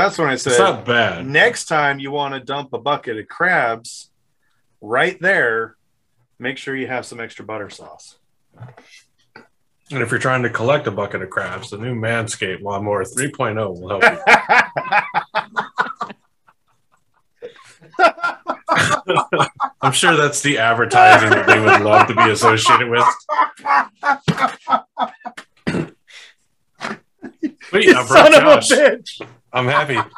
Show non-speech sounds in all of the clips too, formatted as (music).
That's when I It's said not bad. next time you want to dump a bucket of crabs right there, make sure you have some extra butter sauce. And if you're trying to collect a bucket of crabs, the new Manscaped Lawnmower 3.0 will help you. (laughs) I'm sure that's the advertising that they would love to be associated with. (laughs) Wait, You son of a bitch! I'm happy. (laughs)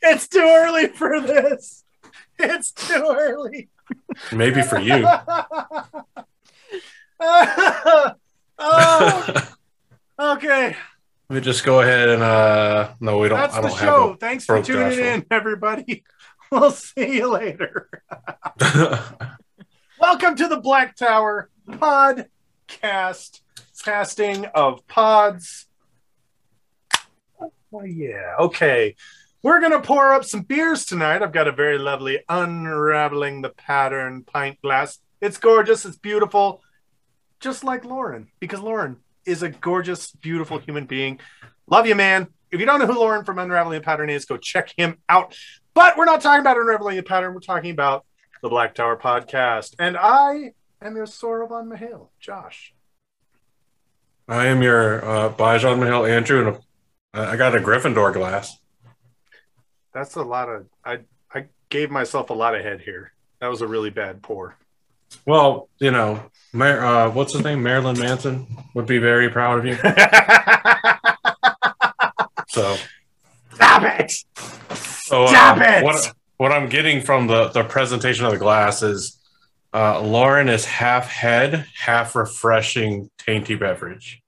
It's too early for this. It's too early. Maybe for you. (laughs) oh, (laughs) okay, Let me just go ahead and uh no, we don't that's I the don't show. Thanks for tuning Joshua. in, everybody. We'll see you later. Welcome to the Black Tower podcast, casting of pods. Oh, yeah. Okay. We're going to pour up some beers tonight. I've got a very lovely Unraveling the Pattern pint glass. It's gorgeous. It's beautiful. Just like Lauren, because Lauren is a gorgeous, beautiful human being. Love you, man. If you don't know who Lauren from Unraveling the Pattern is, go check him out. But we're not talking about Unraveling the Pattern. We're talking about the Black Tower podcast. And I am your Sorovan Mahale, Josh. I am your uh Bajan Mahal Andrew and I got a Gryffindor glass. That's a lot of I I gave myself a lot of head here. That was a really bad pour. Well, you know, Mar- uh, what's his name? Marilyn Manson would be very proud of you. (laughs) So, Stop it! so uh, Stop it! What, what I'm getting from the, the presentation of the glass is uh, Lauren is half head, half refreshing, tainty beverage,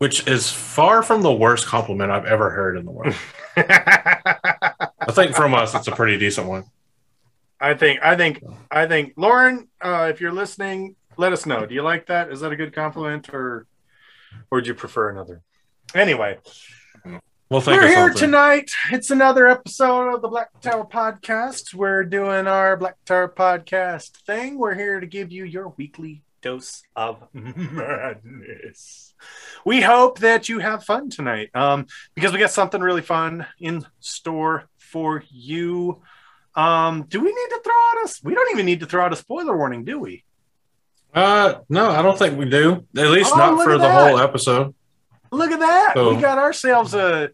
which is far from the worst compliment I've ever heard in the world. (laughs) I think from us, it's a pretty decent one. I think I think I think Lauren, uh, if you're listening, let us know. Do you like that? Is that a good compliment or or would you prefer another? Anyway, We'll We're here something. tonight. It's another episode of the Black Tower Podcast. We're doing our Black Tower Podcast thing. We're here to give you your weekly dose of madness. We hope that you have fun tonight um, because we got something really fun in store for you. Um, do we need to throw out a? We don't even need to throw out a spoiler warning, do we? Uh, no, I don't think we do. At least Oh, not for the that. whole episode. Look at that. So- we got ourselves a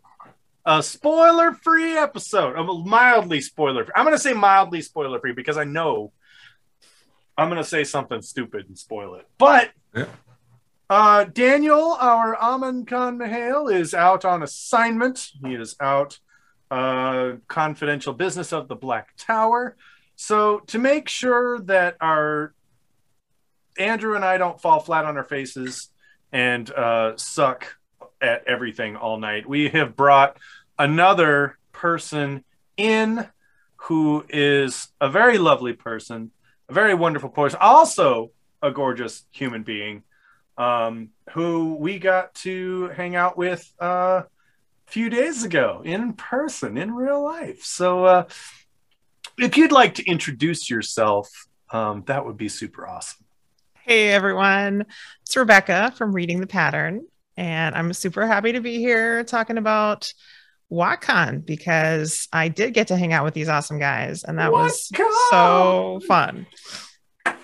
a spoiler free episode. A mildly spoiler free. I'm going to say mildly spoiler free because I know I'm going to say something stupid and spoil it. But Yeah. uh, Daniel, our Aman Khan Mahale, is out on assignment. He is out uh, confidential business of the Black Tower. So to make sure that our Andrew and I don't fall flat on our faces and uh, suck at everything all night. We have brought another person in who is a very lovely person, a very wonderful person, also a gorgeous human being, um, who we got to hang out with uh, a few days ago in person, in real life. So, uh, if you'd like to introduce yourself, um, that would be super awesome. Hey everyone, it's Rebecca from Reading the Pattern, and I'm super happy to be here talking about WoTCon because I did get to hang out with these awesome guys, and that was WoTCon! so fun. At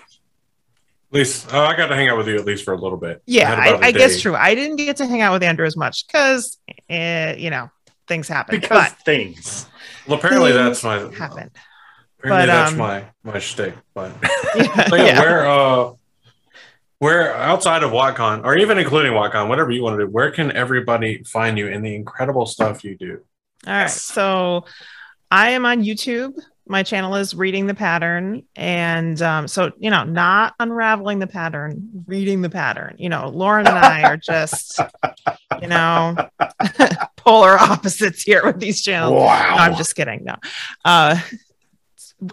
least uh, I got to hang out with you at least for a little bit. Yeah, had I, about guess true. I didn't get to hang out with Andrew as much because, uh, you know, things happen. Because things. Well, apparently Things that's my but happened. apparently But, that's um, my my shtick. But (laughs) Yeah, (laughs) So yeah, yeah. where uh where outside of WoTCon or even including WoTCon, whatever you want to do, where can everybody find you in the incredible stuff you do? All right. So I am on YouTube. My channel is Reading the Pattern. And um, so, you know, not unraveling the pattern, reading the pattern. You know, Lauren and I are just, you know, (laughs) polar opposites here with these channels. Wow. No, I'm just kidding. No. Uh,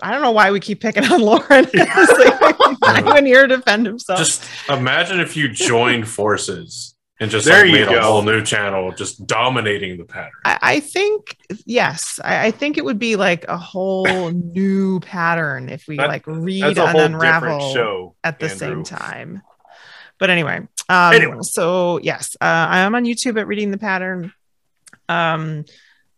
I don't know why we keep picking on Lauren. (laughs) (laughs) It's like, he's not even here to defend himself. Just imagine if you joined (laughs) forces and just There like, you made a whole new channel just dominating the pattern. I, I think yes, I, I think it would be like a whole (laughs) new pattern if we That- like read and unravel show at the Andrew. same time. but anyway, um, Anyway. so yes, uh, I am on YouTube at Reading the Pattern. Um,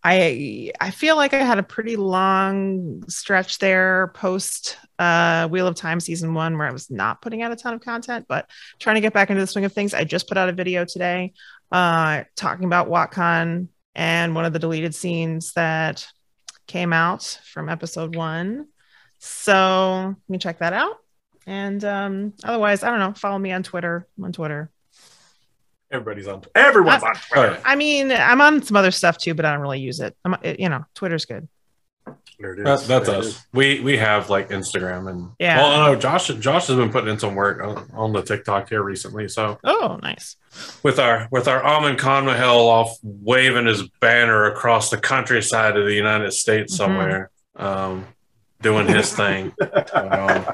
I I feel like I had a pretty long stretch there post uh, Wheel of Time season one where I was not putting out a ton of content, but trying to get back into the swing of things. I just put out a video today uh, talking about WoTCon and one of the deleted scenes that came out from episode one. So you can check that out. And um, otherwise, I don't know. Follow me on Twitter. I'm on Twitter. Everybody's on. Everyone's on Oh, Twitter. I mean, I'm on some other stuff too, but I don't really use it. I'm, it- you know, Twitter's good. There it That, is. that's There us. is. We we have like Instagram and Yeah. Well, no, Josh Josh has been putting in some work on, on the TikTok here recently. So Oh, nice. with our with our Amon Khan Mahal off waving his banner across the countryside of the United States Mhm. somewhere, um, doing his (laughs) thing. Um,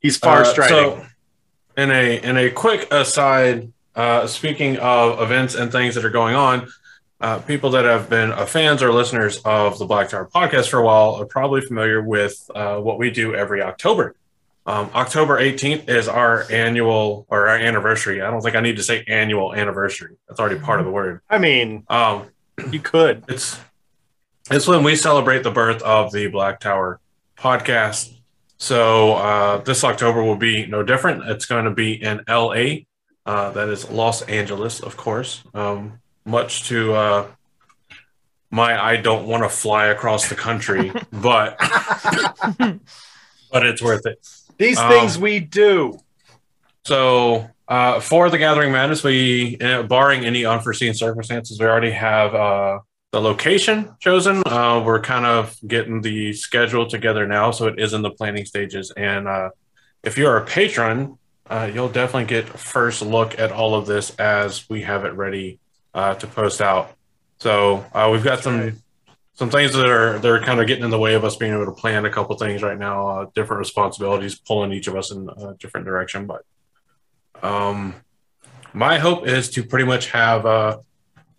He's far Uh, striding. So, in a in a quick aside, uh, speaking of events and things that are going on, uh, people that have been uh, fans or listeners of the Black Tower podcast for a while are probably familiar with uh, what we do every October. Um, October 18th is our annual or our anniversary. I don't think I need to say annual anniversary. That's already part of the word. I mean, Um, you could. it's it's when we celebrate the birth of the Black Tower podcast. So uh, this October will be no different. It's going to be in L.A. Uh, that is Los Angeles, of course. Um, much to uh, my, I don't want to fly across the country, (laughs) but but it's worth it. These Um, things we do. So uh, for the Gathering Madness, we, uh, barring any unforeseen circumstances, we already have uh, the location chosen. Uh, we're kind of getting the schedule together now, so it is in the planning stages. And uh, if you're a patron, uh, you'll definitely get first look at all of this as we have it ready uh, to post out. So uh, we've got some right. some things that are they're kind of getting in the way of us being able to plan a couple things right now. Uh, different responsibilities pulling each of us in a different direction, but um, my hope is to pretty much have uh,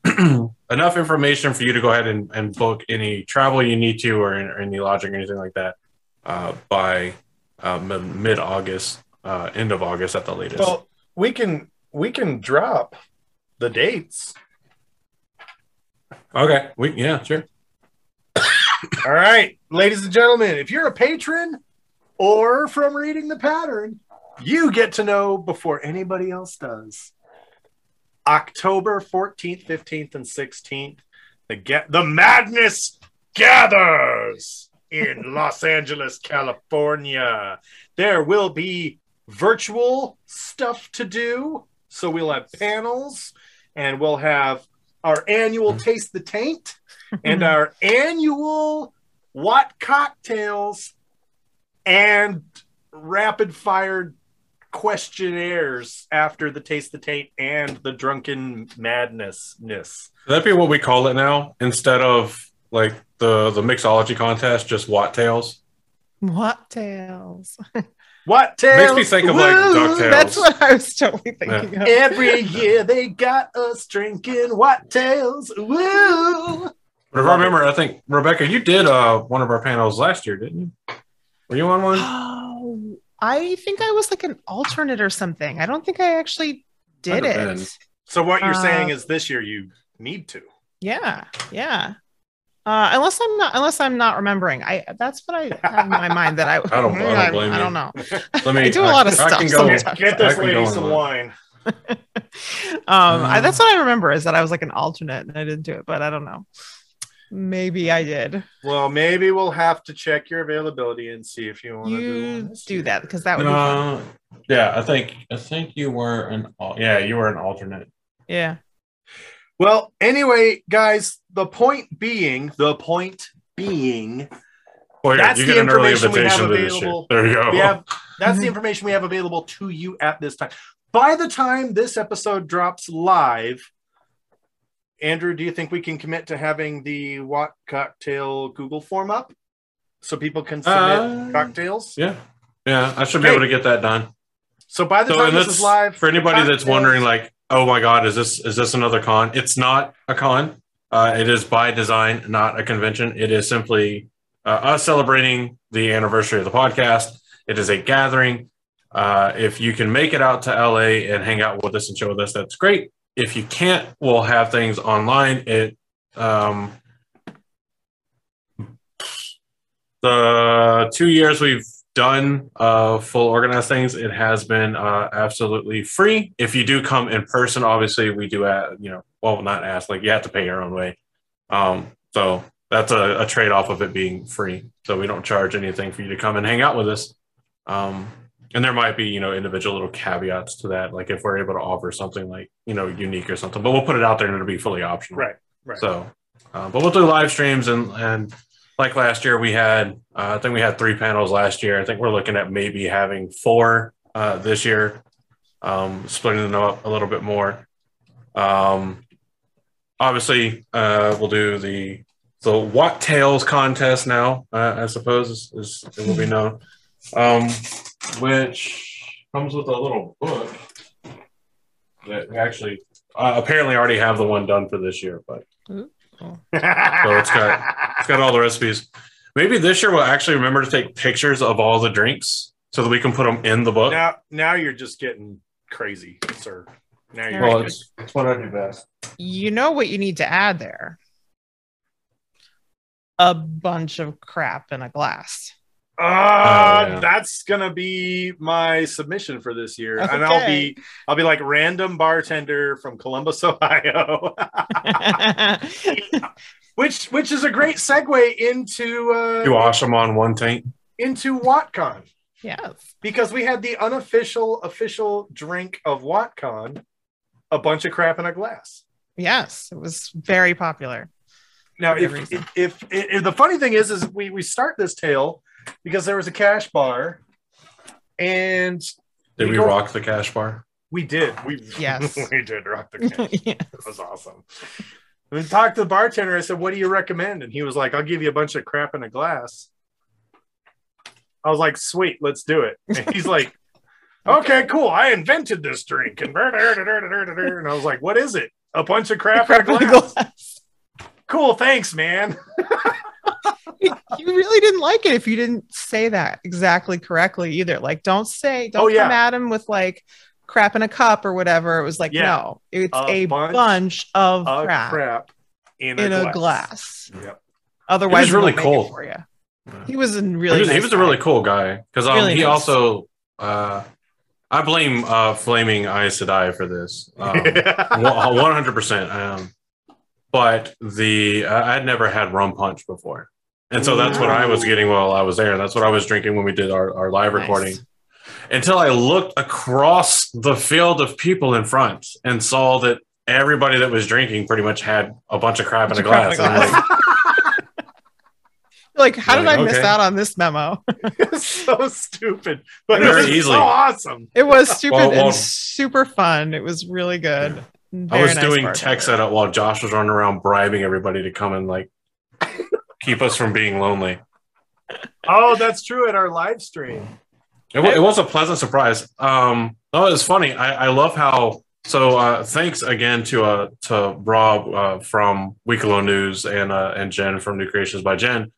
(clears throat) enough information for you to go ahead and, and book any travel you need to or, or any lodging or anything like that uh, by uh, mid August, uh, end of August at the latest. Well, we can we can drop the dates. okay, we yeah sure. All right, ladies and gentlemen, if you're a patron or from reading the pattern, you get to know before anybody else does. October 14th, 15th, and 16th, the get the madness gathers in Los Angeles, California. There will be virtual stuff to do. So we'll have panels and we'll have our annual mm-hmm. Taste the Taint (laughs) and our annual What Cocktails and rapid fire questionnaires after the Taste the Taint and the Drunken Madnessness. That'd be what we call it now instead of like the the mixology contest, just Watt tails. What tails? (laughs) What tails? Makes me think of like Woo! DuckTales. That's what I was totally thinking of. Every year they got us drinking what tails. Woo! But if I remember, I think Rebecca, you did uh one of our panels last year, didn't you? Were you on one? Oh, I think I was like an alternate or something. I don't think I actually did it. been. So what you're Uh, saying is this year you need to. Yeah, yeah. Uh, unless I'm not, unless I'm not remembering. I that's what I have in my mind that I. (laughs) I don't- I don't blame I you. don't know. (laughs) Let me. I do a lot of I stuff can go- sometimes. Get I this can lady go some wine. (laughs) um, I, that's what I remember is that I was like an alternate and I didn't do it, but I don't know. Maybe I did. Well, maybe we'll have to check your availability and see if you want to do, You one this do that because that would be fun. Uh, yeah, I think I think you were an al- yeah you were an alternate. Yeah. Well, anyway, guys, the point being, the point being, Well, here, That's you the get an early information we have invitation to this shit. available. There you go. we have that's the information we have available to you at this time. By the time this episode drops live, Andrew, do you think we can commit to having the What Cocktail Google form up so people can submit Uh, cocktails? Yeah, yeah, I should be able to get that done. So by the So, time this that's is live, for anybody that's wondering, like, oh my god, is this is this another con? It's not a con. Uh, it is by design, not a convention. It is simply uh, us celebrating the anniversary of the podcast. It is a gathering. Uh, if you can make it out to LA and hang out with us and show with us, that's great. If you can't, we'll have things online. It um, the two years we've done uh, full organized things, it has been uh, absolutely free. If you do come in person, obviously we do, add, you know, well, not ask, like you have to pay your own way. Um, so that's a, a trade off of it being free. So we don't charge anything for you to come and hang out with us. Um, and there might be, you know, individual little caveats to that, like if we're able to offer something like, you know, unique or something, but we'll put it out there and it'll be fully optional. Right. Right. So, uh, but we'll do live streams and and like last year we had, uh, I think we had three panels last year. I think we're looking at maybe having four uh, this year, um, splitting them up a little bit more. Um, obviously, uh, we'll do the the What Tails contest now. Uh, I suppose is, is it will be known, um, which comes with a little book that we actually uh, apparently already have the one done for this year, but Ooh. so it's got it's got all the recipes. Maybe this year we'll actually remember to take pictures of all the drinks so that we can put them in the book. now now you're just getting crazy, sir. Now you're Well, it's, it's what I do best. You know what you need to add there? A bunch of crap in a glass. Uh, Oh, yeah. that's gonna be my submission for this year, and I'll be I'll be like random bartender from Columbus, (laughs) Ohio, (laughs) which which is a great segue into You uh, wash them on one tank. into WoTCon yes. because we had the unofficial official drink of WoTCon, a bunch of crap in a glass. Yes. It was very popular. Now, if, if, if, if the funny thing is, is we we start this tale because there was a cash bar, and Did We we rock the cash bar? we did. We Yes. (laughs) we did rock the (laughs) cash. yeah. It was awesome. We talked to the bartender. I said, "What do you recommend?" And he was like, "I'll give you a bunch of crap in a glass." I was like, "Sweet, let's do it." And he's like, "Okay, cool. I invented this drink." And, and I was like, "What is it? A bunch of crap, in a glass?" Cool, thanks, man. you really didn't like it if you didn't say that exactly correctly either. Like, don't say, don't Oh, yeah. come at him with like crap in a cup or whatever. It was like, Yeah. no, it's A a, bunch bunch, of crap, crap in a in glass. a glass. Yep. Otherwise, He was really we won't it cool. for you. He was a really, he was, he was a guy. really cool guy because um, Really he nice. also uh, I blame uh, Flaming Aes Sedai for this. Um, (laughs) One hundred percent. Um, but the I I'd never had rum punch before, and so that's what I was getting while I was there. That's what I was drinking when we did our, our live Nice. recording. Until I looked across the field of people in front and saw that everybody that was drinking pretty much had a bunch of crap in a Crap in glass. (laughs) a And I'm glass. Like, Like, how did Like, I miss okay. out on this memo? It's (laughs) (laughs) so stupid, but Very it was easily. so awesome. It was (laughs) stupid Well, well- and super fun. It was really good. I was nice doing bartender. tech setup while Josh was running around bribing everybody to come and like keep us from being lonely. Oh, that's true at our live stream. It, it was a pleasant surprise. Um, oh, it's funny. I, I love how. So uh, thanks again to uh, to Rob uh, from Weeklo News and uh, and Jen from New Creations by Jen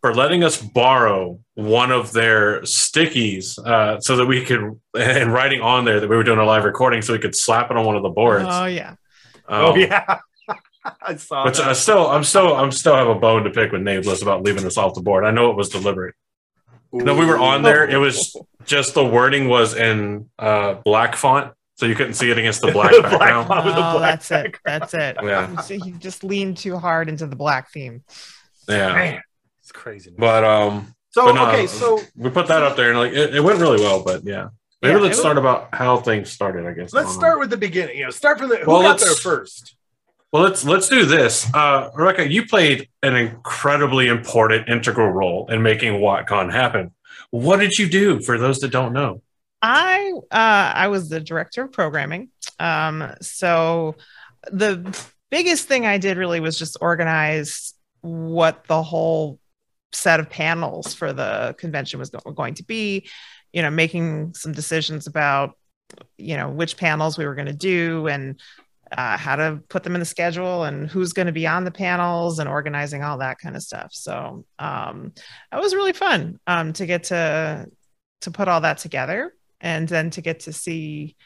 for letting us borrow one of their stickies uh, so that we could and writing on there that we were doing a live recording so we could slap it on one of the boards. Oh yeah. oh Um, yeah, (laughs) I saw Which that. I still, I'm still, I'm still have a bone to pick with Nameless about leaving us off the board. I know it was deliberate. No, we were on there. It was just the wording was in uh, black font, so you couldn't see it against the (laughs) black The black background. font. with the Oh, black that's it. That's it. Yeah. (laughs) So you just leaned too hard into the black theme. Yeah, Man, it's crazy. but um, so but no, okay, so we put that up there, and like it, it went really well. But yeah, maybe Yeah, let's it start about how things started. I guess. Let's don't know. start with the beginning. You know, start from the who Well, got let's- there first. Well, let's let's do this. Uh, Rebecca, you played an incredibly important, integral role in making WoTCon happen. What did you do for those that don't know? I uh, I was the director of programming. Um, so the biggest thing I did really was just organize what the whole set of panels for the convention was going to be. You know, making some decisions about you know which panels we were going to do and uh, how to put them in the schedule and who's going to be on the panels and organizing all that kind of stuff. So um, that was really fun um, to get to to put all that together. and then to get to see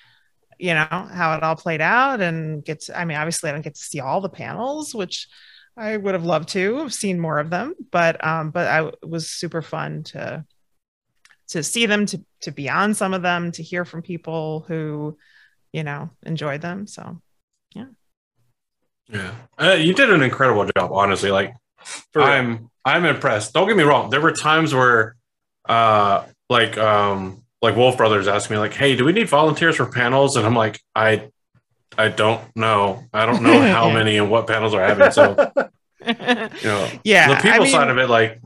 you know how it all played out and get to, i mean obviously i don't get to see all the panels which i would have loved to have seen more of them but um but i it was super fun to to see them to to be on some of them to hear from people who you know enjoyed them so Yeah, uh, you did an incredible job, honestly. Like, For. I'm I'm impressed. Don't get me wrong. There were times where, uh, like um, like Wolf Brothers asked me like, "Hey, do we need volunteers for panels?" And I'm like, I I don't know. I don't know how Yeah. (laughs) many and what panels are having. So you know, (laughs) yeah the people I mean, side of it, like,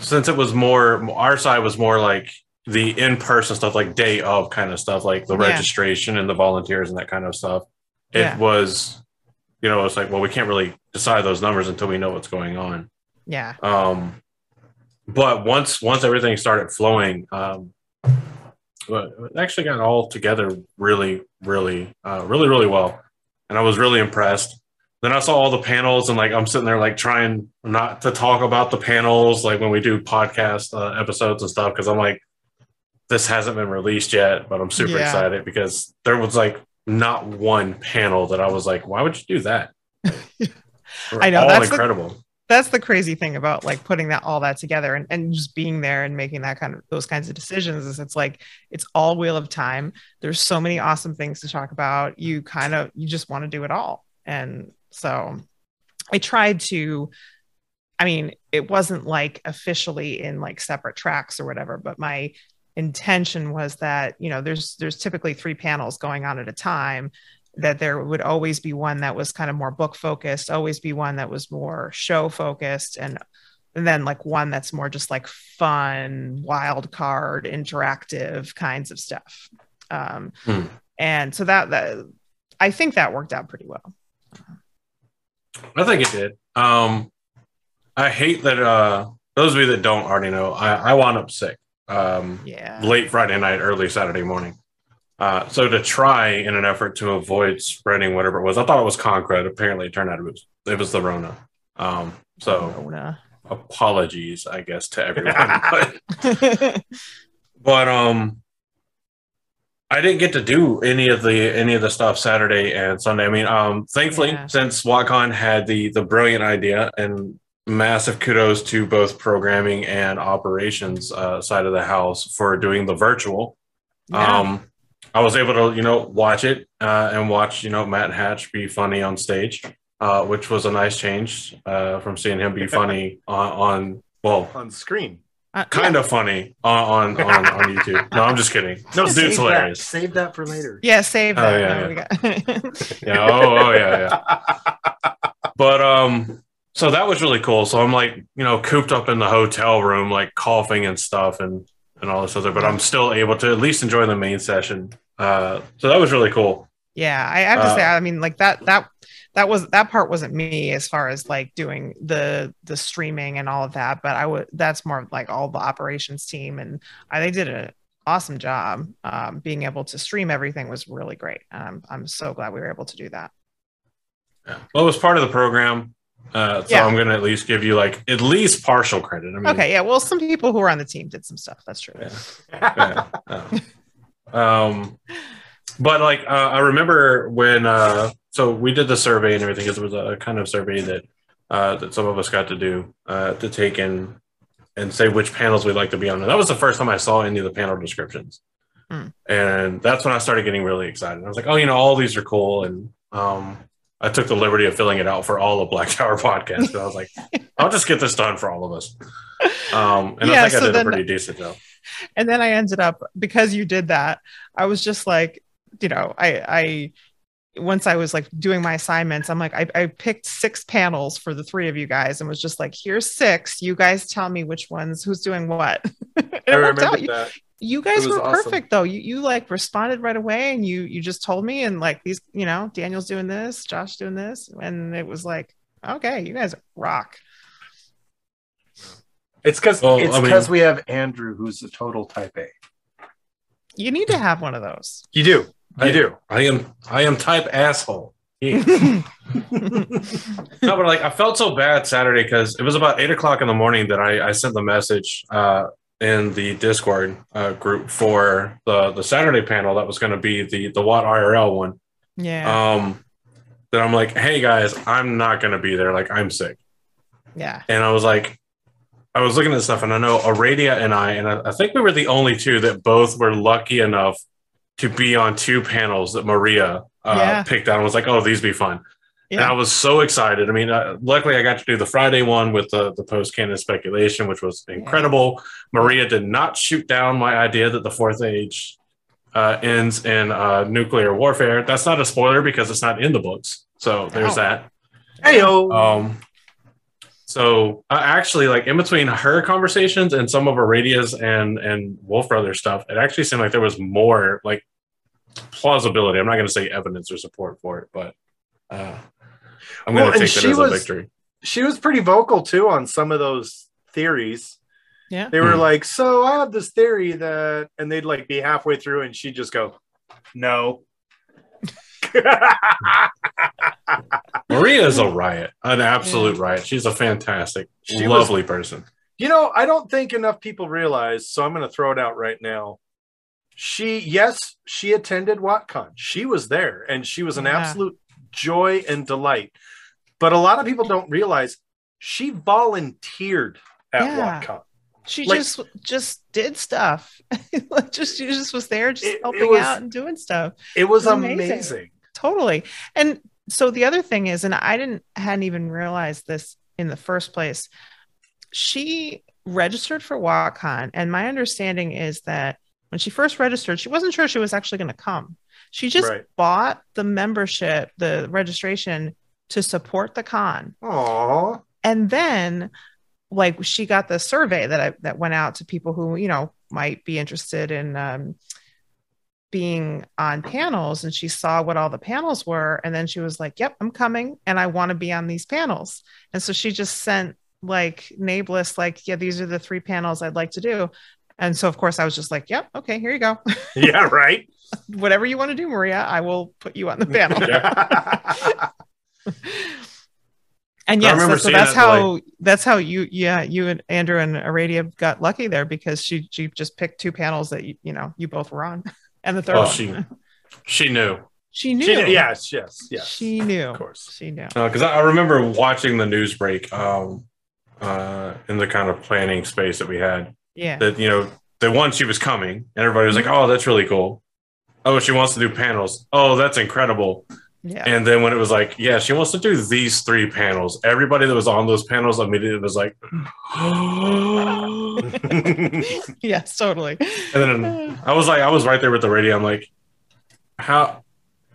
since it was more our side was more like the in person stuff, like day of kind of stuff, like the Yeah. registration and the volunteers and that kind of stuff. It Yeah. was, you know, it's like, well, we can't really decide those numbers until we know what's going on. yeah Um, but once once everything started flowing, um, well, it actually got all together really, really, uh, really, really well, and I was really impressed. Then I saw all the panels, and like I'm sitting there like trying not to talk about the panels, like when we do podcast uh, episodes and stuff, because I'm like, this hasn't been released yet, but I'm super Yeah. excited because there was like not one panel that I was like, why would you do that? (laughs) I know, all that's the- incredible. That's the crazy thing about like putting that all that together and, and just being there and making that kind of those kinds of decisions is it's like it's all wheel of time. There's so many awesome things to talk about. You kind of you just want to do it all. And so i tried to i mean it wasn't like officially in like separate tracks or whatever but my intention was that you know there's there's typically three panels going on at a time that there would always be one that was kind of more book focused, always be one that was more show focused, and, and then like one that's more just like fun, wild card, interactive kinds of stuff. Um, Hmm. And so that that I think that worked out pretty well. I think it did. Um, I hate that. Uh, those of you that don't already know, I, I wound up sick um, Yeah. late Friday night, early Saturday morning. Uh, so to try in an effort to avoid spreading whatever it was, I thought it was con crud. Apparently, it turned out it was it was the Rona. Um, so Rona. apologies, I guess, to everyone. (laughs) but (laughs) but um I didn't get to do any of the any of the stuff Saturday and Sunday. I mean, um thankfully Yeah. since WoTCon had the the brilliant idea and massive kudos to both programming and operations uh, side of the house for doing the virtual. Yeah. Um I was able to, you know, watch it uh, and watch, you know, Matt Hatch be funny on stage, uh, which was a nice change uh, from seeing him be (laughs) funny on, on well, on screen. Uh, kind of funny on on, on, on YouTube. No, I'm just kidding. No, Save dude's that- hilarious. Save that for later. yeah, save Oh, that. yeah, No, we got- Yeah. Oh, oh yeah, yeah. But um, so that was really cool. So I'm like, you know, cooped up in the hotel room, like coughing and stuff, and and all this other. But I'm still able to at least enjoy the main session. Uh, so that was really cool. yeah i have to Uh, say i mean like that that that was that part wasn't me as far as like doing the the streaming and all of that but i would that's more like all the operations team and i they did an awesome job um, being able to stream everything was really great um, i'm so glad we were able to do that Yeah. Well, it was part of the program. Uh, so Yeah. I'm gonna at least give you like at least partial credit. I mean, okay yeah well some people who were on the team did some stuff that's true Yeah. yeah, (laughs) yeah. Um but like uh, i remember when uh so we did the survey and everything because it was a kind of survey that uh that some of us got to do uh to take in and say which panels we'd like to be on and that was the first time i saw any of the panel descriptions Hmm. and that's when i started getting really excited i was like oh you know all these are cool and um I took the liberty of filling it out for all of Black Tower (laughs) podcast. I was like, I'll just get this done for all of us. Um, and Yeah, I think so I did a pretty decent job. And then I ended up because you did that. I was just like, you know, I I once I was like doing my assignments, I'm like, I, I picked six panels for the three of you guys and was just like, here's six. You guys tell me which ones, who's doing what. (laughs) It I worked out. remember You, that. you guys were awesome. perfect though. You you like responded right away and you you just told me and like these, you know, Daniel's doing this, Josh doing this, and it was like, okay, you guys rock. It's because Well, it's I mean- because we have Andrew, who's a total type A. You need to have one of those. You do. You I- do. I am I am type asshole. Yeah. (laughs) (laughs) no, but like I felt so bad Saturday because it was about eight o'clock in the morning that I, I sent the message uh, in the Discord uh, group for the the Saturday panel that was going to be the the WoT IRL one. Yeah. Um, that I'm like, hey guys, I'm not going to be there. Like, I'm sick. yeah. And I was like, I was looking at stuff, and I know Aradia and I, and I, I think we were the only two that both were lucky enough to be on two panels that Maria uh, Yeah. picked out. and was like, oh, these be fun. And I was so excited. I mean, uh, luckily I got to do the Friday one with the, the post canon speculation, which was incredible. Maria did not shoot down my idea that the fourth age uh, ends in uh, nuclear warfare. That's not a spoiler because it's not in the books. So there's Oh. that. Heyo. Um, so uh, actually, like in between her conversations and some of Aradia's and and Wolf Brother stuff, it actually seemed like there was more like plausibility. I'm not going to say evidence or support for it, but uh, I'm Well, going to and take that she as was- a victory. she was pretty vocal too on some of those theories. Yeah. They were Hmm. like, "So I have this theory that," and they'd like be halfway through, and she'd just go, "No." (laughs) Maria is a riot, an absolute riot. She's a fantastic, She was- lovely person. you know, I don't think enough people realize, so I'm going to throw it out right now. She, yes, she attended WoTCon. She was there, and she was an Yeah. absolute joy and delight. But a lot of people don't realize she volunteered at Yeah. WoTCon. She like- just just did stuff. (laughs) Just she just was there, just It- it helping was- out and doing stuff. It was It was amazing. amazing. Totally. And so the other thing is, and I didn't hadn't even realized this in the first place. She registered for WoTCon, and my understanding is that when she first registered, she wasn't sure she was actually going to come. She just Right. bought the membership, the registration to support the con. Aw. and then like she got the survey that I, that went out to people who you know might be interested in um, being on panels and she saw what all the panels were and then she was like yep i'm coming and i want to be on these panels. And so she just sent like nameless like yeah these are the three panels i'd like to do. And so of course i was just like yep okay here you go. (laughs) Yeah, right. (laughs) whatever you want to do maria i will put you on the panel. (laughs) And yes, that's, so that's that, how that's how you yeah you and Andrew and Aradia got lucky there because she she just picked two panels that you, you know you both were on, and the third Oh, one she she knew. she knew She did- yes, yes, yes. she knew of course. she knew because I I remember watching the news break um, uh, in the kind of planning space that we had. yeah That you know, the one she was coming, and everybody was like, "Oh, that's really cool." Oh, she wants to do panels. Oh, that's incredible. Yeah And then when it was like, "Yeah, she wants to do these three panels," everybody that was on those panels immediately was like, (laughs) (gasps) yes totally And then I was like, I was right there with Aradia. I'm like, how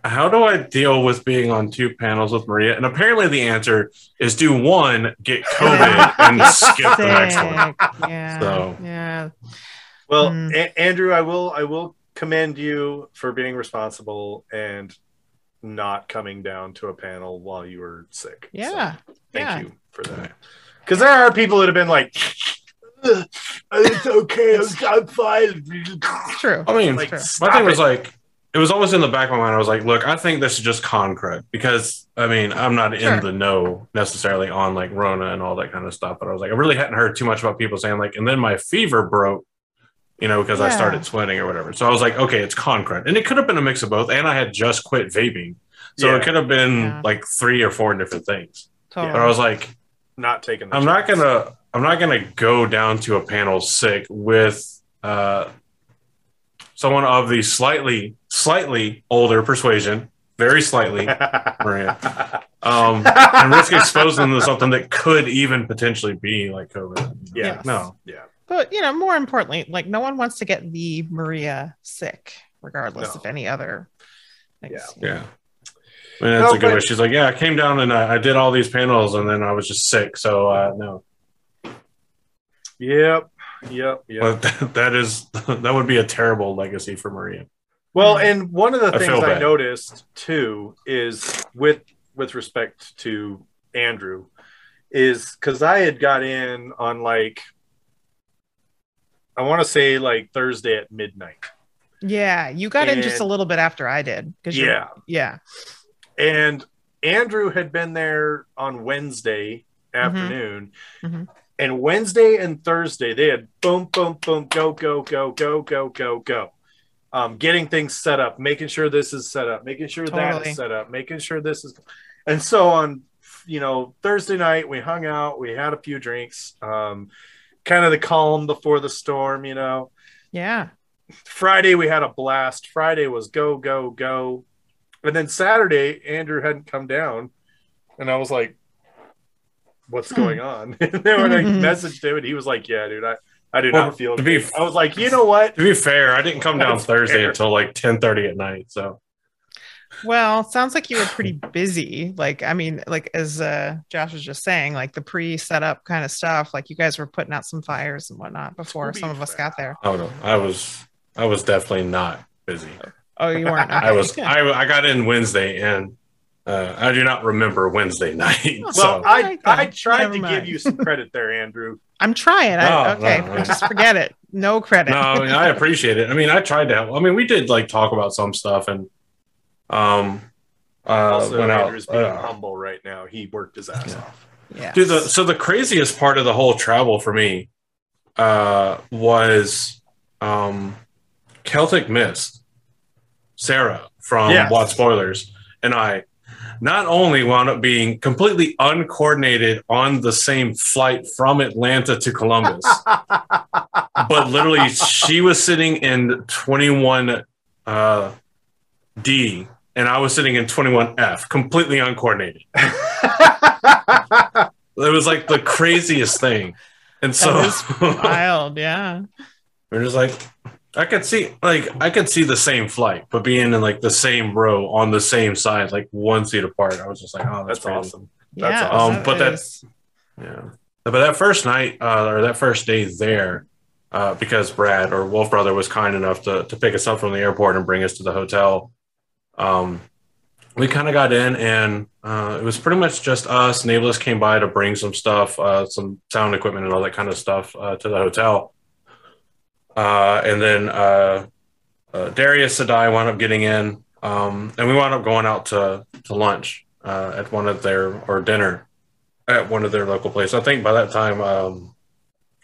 how do I deal with being on two panels with Maria? And apparently the answer is do one, get COVID, (laughs) and skip the next one. Yeah So- yeah Well, Mm. A- Andrew, I will I will commend you for being responsible and not coming down to a panel while you were sick. So, yeah thank yeah. you for that. Because there are people that have been like, "It's okay, I'm, I'm fine." true I mean, Like, True. my stop thing was like, it was always in the back of my mind. I was like, look, I think this is just con crud because I mean, I'm not Sure. in the know necessarily on like Rona and all that kind of stuff, but I was like, I really hadn't heard too much about people saying like, and then my fever broke, you know, because I started sweating or whatever. So I was like, okay, it's con crud, and it could have been a mix of both. And I had just quit vaping, so Yeah. it could have been Yeah. like three or four different things. totally But I was like, not taking. The I'm not gonna I'm not gonna go down to a panel sick with uh someone of the slightly slightly older persuasion, very slightly, (laughs) Maria, um, and risk exposing them to something that could even potentially be like COVID. Yeah. No. Yeah. But you know more importantly like no one wants to get the Maria sick regardless No. of any other things. Yeah. And that's No, a good but- way. She's like, yeah, I came down and I, I did all these panels, and then I was just sick. So uh, no, Yep. Yep. Yep. but (laughs) that, that is (laughs) that would be a terrible legacy for Maria. Well, and one of the I things feel I noticed too is with with respect to Andrew is because I had got in on like I want to say like Thursday at midnight. Yeah, you got in just a little bit after I did. Yeah. yeah, And Andrew had been there on Wednesday afternoon. Mhm. And Wednesday and Thursday, they had boom, boom, boom, go, go, go, go, go, go, go. Um, getting things set up, making sure this is set up, making sure that Totally. is set up, making sure this is. And so on, you know, Thursday night, we hung out, we had a few drinks, um, kind of the calm before the storm, you know. Yeah. Friday we had a blast. Friday was go go go, and then Saturday Andrew hadn't come down, and I was like, "What's Hmm. going on?" (laughs) and then when I (laughs) messaged him, and he was like, "Yeah, dude, I I do Well, not feel." to be good." I was like, "You know what?" To be fair, I didn't come down Thursday fair. until like ten thirty at night. So Well, sounds like you were pretty (laughs) busy. Like, I mean, like as uh, Josh was just saying, like the pre-setup kind of stuff. Like you guys were putting out some fires and whatnot before be some of us got there. oh no, I was I was definitely not busy. Oh, you weren't. (laughs) I was I, I got in Wednesday and uh, I do not remember Wednesday (laughs) night. Well, so Well, I I tried Never to mind. give you some credit there, Andrew. I'm trying. I, No, okay, no, no. just forget it. No credit. no, I, mean, I appreciate it. I mean, I tried to help. I mean, we did like talk about some stuff and um uh also, went out. Andrew's being uh, humble right now. He worked his ass Yeah. off. yeah. Dude, the, so the craziest part of the whole travel for me uh, was um, Celtic Mist, Sarah from Yes. Watt Spoilers, and I not only wound up being completely uncoordinated on the same flight from Atlanta to Columbus, (laughs) but literally she was sitting in 21 uh, D and I was sitting in 21F, completely uncoordinated. (laughs) It was like the craziest thing. And so wild. Yeah. (laughs) we're just like, I could see, like, I could see the same flight, but being in like the same row on the same side, like one seat apart, I was just like, oh, that's, That's crazy. awesome. That's yeah. awesome. Um, but that- is- Yeah. But that first night, uh, or that first day there, uh, because Brad or Wolf Brother was kind enough to, to pick us up from the airport and bring us to the hotel, um, we kind of got in and uh, it was pretty much just us. Nameless came by to bring some stuff, uh, some sound equipment and all that kind of stuff uh, to the hotel. Uh, and then uh, uh, Darius and I wound up getting in, um, and we wound up going out to, to lunch uh, at one of their, or dinner at one of their local places. I think by that time, um,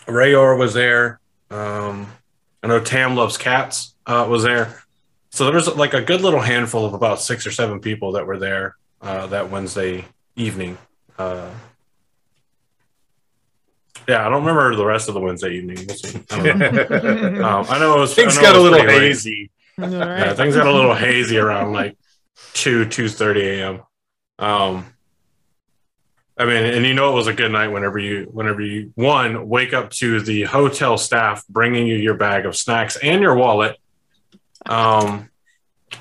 Rayor was there. Um, I know Tam Loves Cats uh, was there. So there was like a good little handful of about six or seven people that were there uh, that Wednesday evening. Uh, yeah, I don't remember the rest of the Wednesday evening. We'll see. I, don't know. (laughs) um, I know it was Things know got it a little hazy. All Yeah, things got a little hazy around like two two thirty a.m. Um, I mean, and you know it was a good night whenever you whenever you one wake up to the hotel staff bringing you your bag of snacks and your wallet. Um,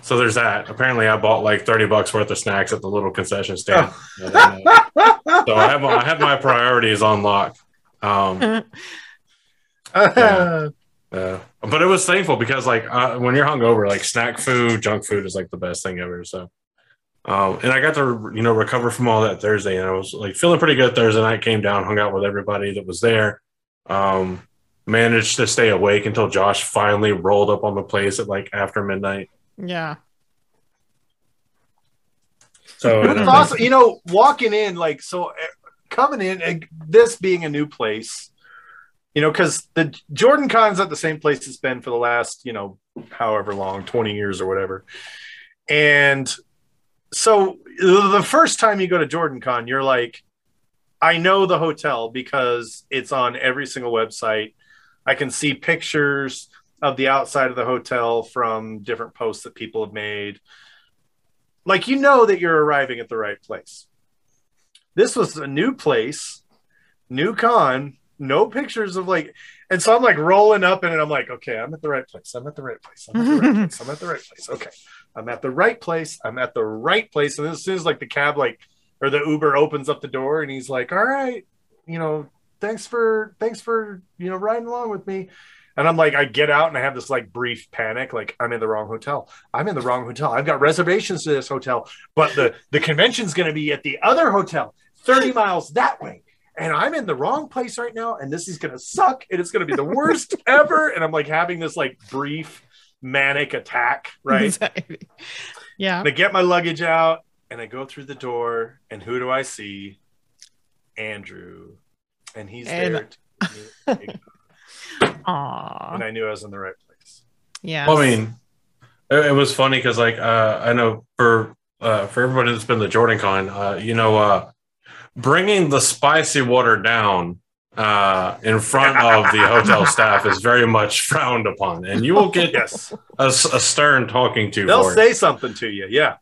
so there's that. Apparently, I bought like thirty bucks worth of snacks at the little concession stand. (laughs) Uh, so I have my, I have my priorities on lock. Um, (laughs) Yeah. uh, but it was thankful because like uh, when you're hungover, like snack food, junk food is like the best thing ever. So, um, and I got to you know recover from all that Thursday, and I was like feeling pretty good Thursday night. Came down, hung out with everybody that was there. Um, managed to stay awake until Josh finally rolled up on the place at like after midnight. Yeah. So it's awesome. You know, walking in, like, so uh, coming in, and this being a new place, you know, because the Jordan Con's at the same place it's been for the last, you know, however long, 20 years or whatever. And so the first time you go to Jordan Con, you're like, I know the hotel because it's on every single website. I can see pictures of the outside of the hotel from different posts that people have made like you know that you're arriving at the right place. This was a new place, new con, no pictures of like, and so I'm like rolling up in it. I'm like, okay, I'm at the right place. I'm at the right place. I'm at the right (laughs) place. I'm at the right place. Okay, I'm at the right place. I'm at the right place. And then as soon as like the cab like or the Uber opens up the door and he's like, all right, you know, thanks for thanks for you know riding along with me. And I'm like, I get out and I have this like brief panic, like I'm in the wrong hotel. I'm in the wrong hotel. I've got reservations to this hotel, but the the convention's going to be at the other hotel, 30 miles that way. And I'm in the wrong place right now, and this is going to suck, and it's going to be the (laughs) worst ever. And I'm like having this like brief manic attack, right? Anxiety. Yeah. And I get my luggage out, and I go through the door, and who do I see? Andrew. And he's And- there. To give me a big- (laughs) Aw. and I knew I was in the right place. Yeah. Well, I mean, it, it was funny because like uh, I know for uh, for everybody that's been to Jordan Con, uh, you know, uh, bringing the spicy water down uh, in front of the hotel (laughs) staff is very much frowned upon, and you will get Yes, a, s- a stern talking to. they'll for it. say something to you. Yeah,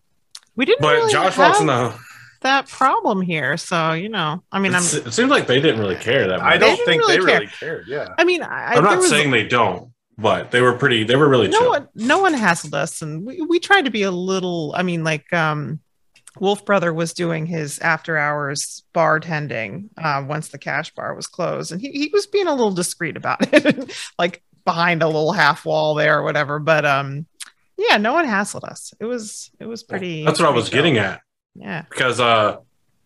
we didn't But really Josh have walks in the. That problem here. So, you know, I mean, I'm, it seems like they didn't really care that much. I don't didn't think really they care. really cared. Yeah, I mean, I, I'm not was- saying they don't, but they were pretty. They were really no chill. one no one hassled us and we, we tried to be a little i mean like um wolf brother was doing his after hours bartending uh, once the cash bar was closed and he, he was being a little discreet about it (laughs) like behind a little half wall there or whatever but um yeah no one hassled us it was it was pretty That's what I was chill. getting at. Yeah because uh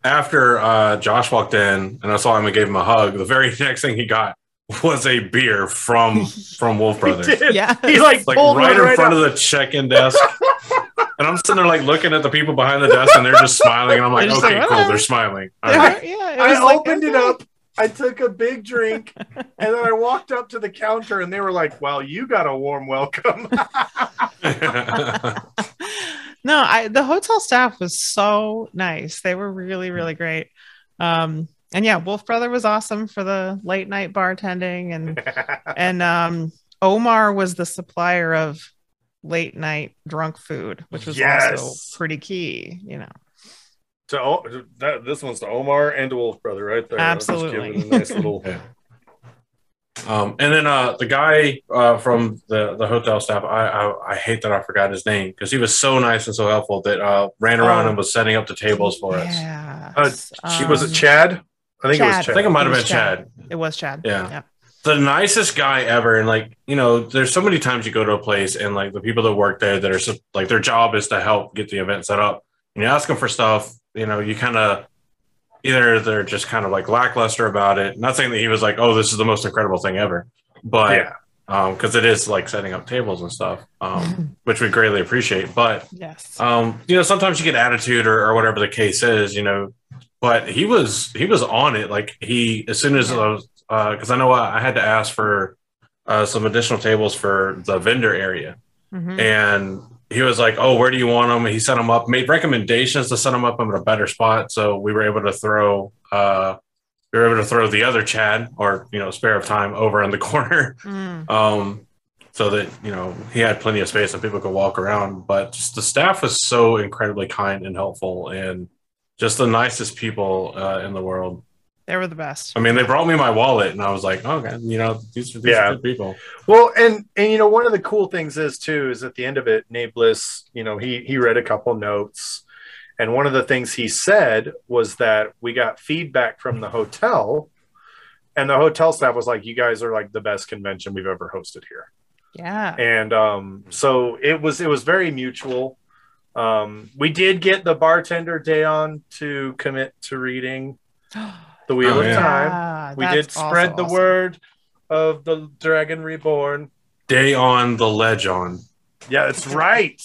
after uh Josh walked in and I saw him and gave him a hug, the very (laughs) next thing he got was a beer from from Wolf he Brothers. did. yeah He like, Like pulled right in right front up. of the check-in desk. and I'm sitting there like looking at the people behind the desk and they're just smiling and I'm like, okay, like, cool, "Whatever." they're smiling. All They right. were- yeah it I like, opened it up. I took a big drink, and then I walked up to the counter, and they were like, "Well, you got a warm welcome." (laughs) (laughs) no i the hotel staff was so nice they were really really great um and yeah wolf brother was awesome for the late night bartending and (laughs) and um omar was the supplier of late night drunk food which was Yes. also pretty key you know to O- that, this one's to Omar and to Wolf Brother right there. I'll just give it Absolutely. a nice little. (laughs) Um, and then uh, the guy uh, from the, the hotel staff, I, I I hate that I forgot his name because he was so nice and so helpful that uh, ran around Oh. and was setting up the tables for us. Uh, She was it Um, Chad? I think it was Chad. Chad. I think it might have been Chad. Chad. it was chad Yeah. yeah the nicest guy ever and like you know there's so many times you go to a place and like the people that work there that are so, like their job is to help get the event set up and you ask them for stuff you know you kind of either they're just kind of like lackluster about it. Nothing that he was like oh this is the most incredible thing ever. But yeah. um because it is like setting up tables and stuff um (laughs) which we greatly appreciate. But yes. um you know sometimes you get attitude or, or whatever the case is you know. But he was he was on it. Like he as soon as i was because i know I, I had to ask for uh, some additional tables for the vendor area. Mhm. and he was like oh where do you want them he set them up made recommendations to set them up in a better spot so we were able to throw uh we were able to throw the other chad or you know spare of time over in the (laughs) corner Mm. um, so that you know he had plenty of space and people could walk around. But just the staff was so incredibly kind and helpful, and just the nicest people uh, in the world. They were the best I mean, they brought me my wallet, and I was like, okay, you know, these are these Yeah. are good people. Well, and and you know one of the cool things is too is at the end of it, Nate Bliss, you know, he he read a couple notes, and one of the things he said was that we got feedback from the hotel, and the hotel staff was like, "You guys are like the best convention we've ever hosted here." yeah and um, so it was it was very mutual. Um, we did get the bartender Dayon to commit to reading (gasps) the Wheel Oh, of yeah. Time. Yeah, We did spread also the awesome. word of the Dragon Reborn. Day on the ledge on. Yeah, it's right.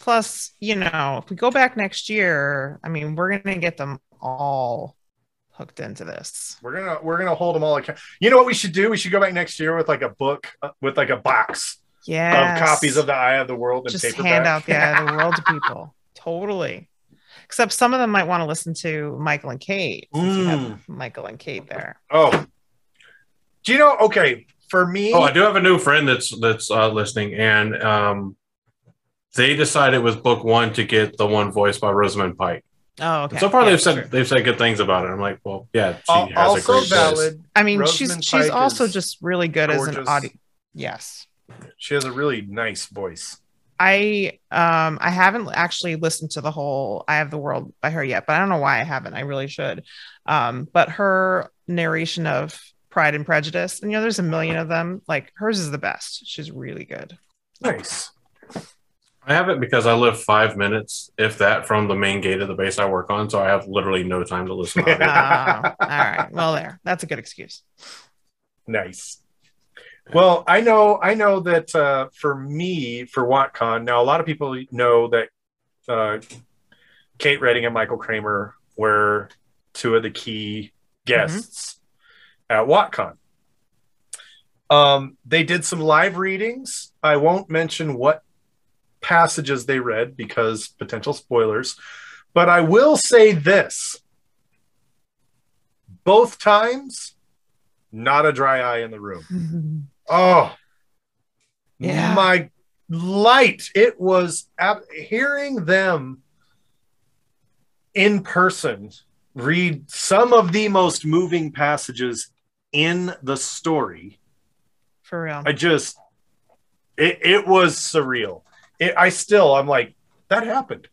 Plus, you know, if we go back next year, I mean, we're gonna get them all hooked into this. We're gonna we're gonna hold them all account. You know what we should do? We should go back next year with like a book uh, with like a box Yeah, of copies of the Eye of the World and just paperback. hand out the eye of the (laughs) world to people. Totally. Except some of them might want to listen to Michael and Kate. since you have Mm. Michael and Kate there. oh, do you know? Okay, for me, Oh, I do have a new friend that's that's uh, listening, and um, they decided with book one to get the one voiced by Rosamund Pike. Oh, okay. So far, Yeah, they've said true. they've said good things about it. I'm like, well, yeah, she Al- has a also great voice. valid. I mean, Rosamund she's she's Pike also just really good as an gorgeous. audio. Yes. She has a really nice voice. I um I haven't actually listened to the whole Eye of the World by her yet, but I don't know why I haven't. I really should. Um, but her narration of Pride and Prejudice, and you know, there's a million of them. Like hers is the best. She's really good. Nice. I have it because I live five minutes, if that, from the main gate of the base I work on. So I have literally no time to listen. to audio. (laughs) Uh, all right. Well, there. That's a good excuse. Nice. Well, I know, I know that uh, for me, for WoTCon, now a lot of people know that uh, Kate Reading and Michael Kramer were two of the key guests at WoTCon. Um, they did some live readings. I won't mention what passages they read because potential spoilers, but I will say this. Both times, not a dry eye in the room. (laughs) Oh, Yeah. my light. It was ab- hearing them in person read some of the most moving passages in the story. For real. I just, it, it was surreal. It, I still, I'm like, that happened.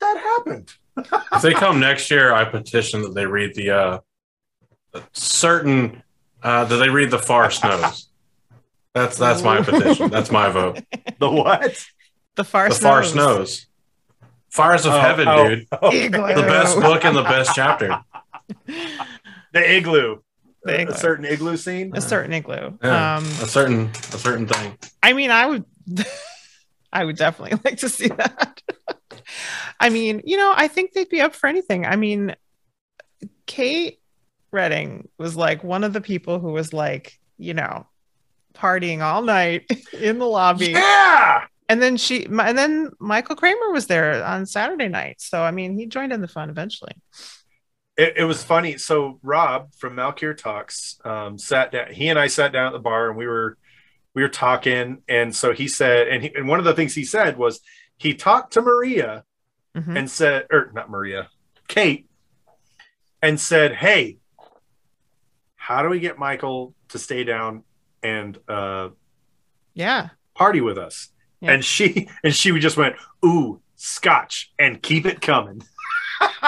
That happened. (laughs) if they come next year, I petition that they read the uh, certain uh, that they read the far snows. That's that's my petition. That's my vote. (laughs) The what? the far the far snows. snows. Fires of Oh, Heaven, oh, dude. oh, Igloo. The best book and the best chapter. the igloo. The A- igloo. A certain igloo scene. A certain igloo. Yeah, Um, a certain a certain thing. I mean, I would, (laughs) I would definitely like to see that. (laughs) I mean, you know, I think they'd be up for anything. I mean, Kate Reading was like one of the people who was like, you know, partying all night (laughs) in the lobby, Yeah. and then she, and then Michael Kramer was there on Saturday night. So I mean, he joined in the fun eventually. it, it was funny. So Rob from Malkier Talks um, sat down. He and I sat down at the bar, and we were we were talking. And so he said, and, he, and one of the things he said was he talked to Maria Mhm. and said, or not Maria, Kate, and said, "Hey, how do we get Michael to stay down and uh, Yeah, party with us?" Yeah. And she (laughs) and she just went, "Ooh, scotch, and keep it coming." (laughs)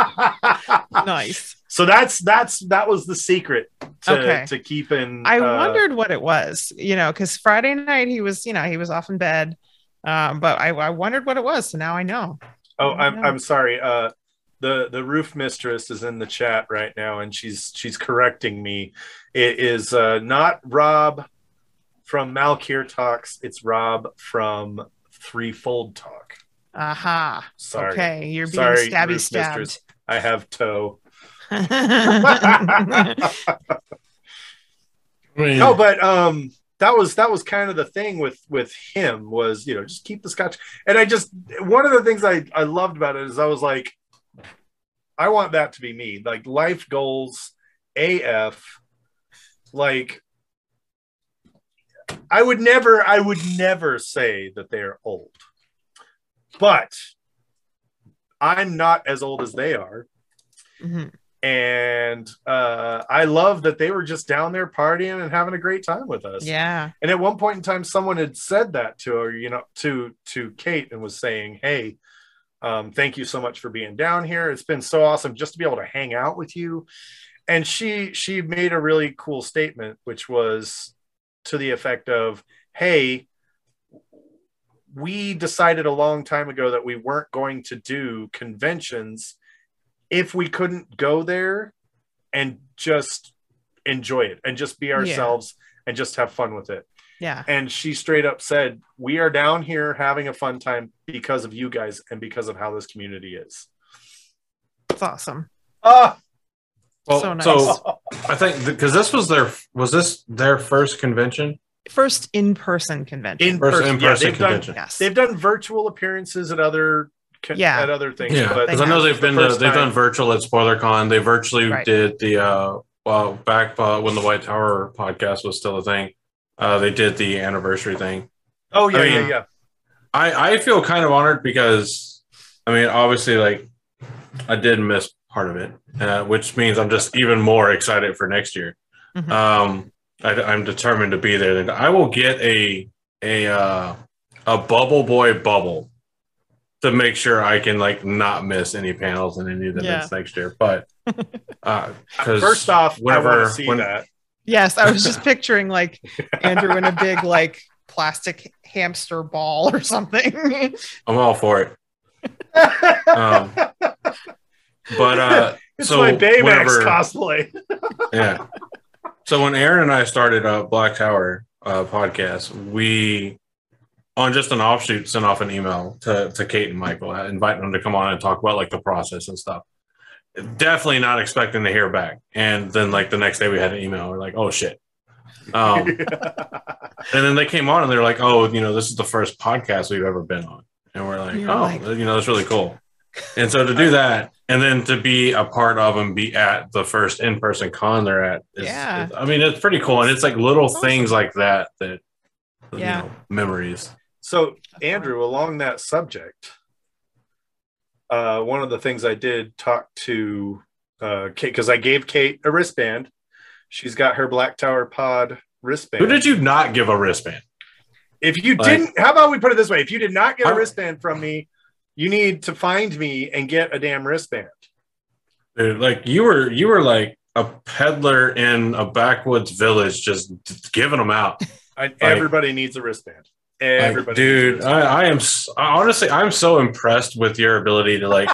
nice. So that's that's that was the secret to Okay. to keeping. I uh, wondered what it was, you know, because Friday night he was, you know, he was off in bed. Um, but I, I wondered what it was. So now I know. Oh, I I'm know. I'm sorry. Uh, the the roof mistress is in the chat right now, and she's she's correcting me. It is uh, not Rob from Malkier Talks. It's Rob from Threefold Talk. Aha. Sorry, Okay. You're being Sorry, stabby roof stabbed. mistress. I have toe. (laughs) I no, but um, that was that was kind of the thing with with him was you know just keep the scotch. And I just one of the things I I loved about it is I was like, I want that to be me. Like life goals, AF. Like I would never I would never say that they're old, but I'm not as old as they are Mhm. and uh, I love that they were just down there partying and having a great time with us. Yeah. And at one point in time, someone had said that to her, you know, to to Kate, and was saying, "Hey, um, thank you so much for being down here. It's been so awesome just to be able to hang out with you." And she she made a really cool statement, which was to the effect of, "Hey." We decided a long time ago that we weren't going to do conventions if we couldn't go there and just enjoy it and just be ourselves and just have fun with it. Yeah. And she straight up said, We are down here having a fun time because of you guys and because of how this community is. It's awesome. Ah, well, so nice. so I think because this was their was this their first convention, First in person convention. in person, in yeah, person they've done convention. yes. they've done virtual appearances at other con- Yeah. at other things. Yeah, because I know they've been the to, they've done virtual at SpoilerCon. They virtually Right. did the uh, well back uh, when the White Tower podcast was still a thing. Uh, they did the anniversary thing. Oh yeah, I yeah, yeah. I I feel kind of honored because I mean obviously like I did miss part of it, uh, which means I'm just even more excited for next year. Mhm. Um, I, I'm determined to be there. And I will get a a uh, a bubble boy bubble to make sure I can like not miss any panels in any of the Yeah. events next year. But (laughs) uh, 'cause First off, I whenever want see when- that. Yes. I was just (laughs) picturing like Andrew in a big like plastic hamster ball or something. I'm all for it. (laughs) Um, but uh, (laughs) It's so my Baymax whenever- cosplay. (laughs) yeah. So when Aaron and I started uh, Black Tower uh, podcast, we on just an offshoot sent off an email to to Kate and Michael, uh, inviting them to come on and talk about like the process and stuff. definitely not expecting to hear back. And then like the next day we had an email. We're like, oh shit. Um, (laughs) and then they came on and they're like, oh, you know, this is the first podcast we've ever been on. And we're like, You're oh, like- you know, that's really cool. And so to do that and then to be a part of and be at the first in-person con they're at, is, Yeah. I mean, it's pretty cool. And it's like little Awesome. things like that that, Yeah. you know, memories. So, Andrew, along that subject, uh, one of the things I did talk to uh, Kate because I gave Kate a wristband. She's got her Black Tower Pod wristband. Who did you not give a wristband? If you Like- didn't, how about we put it this way? If you did not get a I'm- wristband from me, you need to find me and get a damn wristband. Dude, like you were you were like a peddler in a backwoods village just giving them out. (laughs) I, everybody needs a wristband. Like, dude, wristband. I, I am honestly I'm so impressed with your ability to like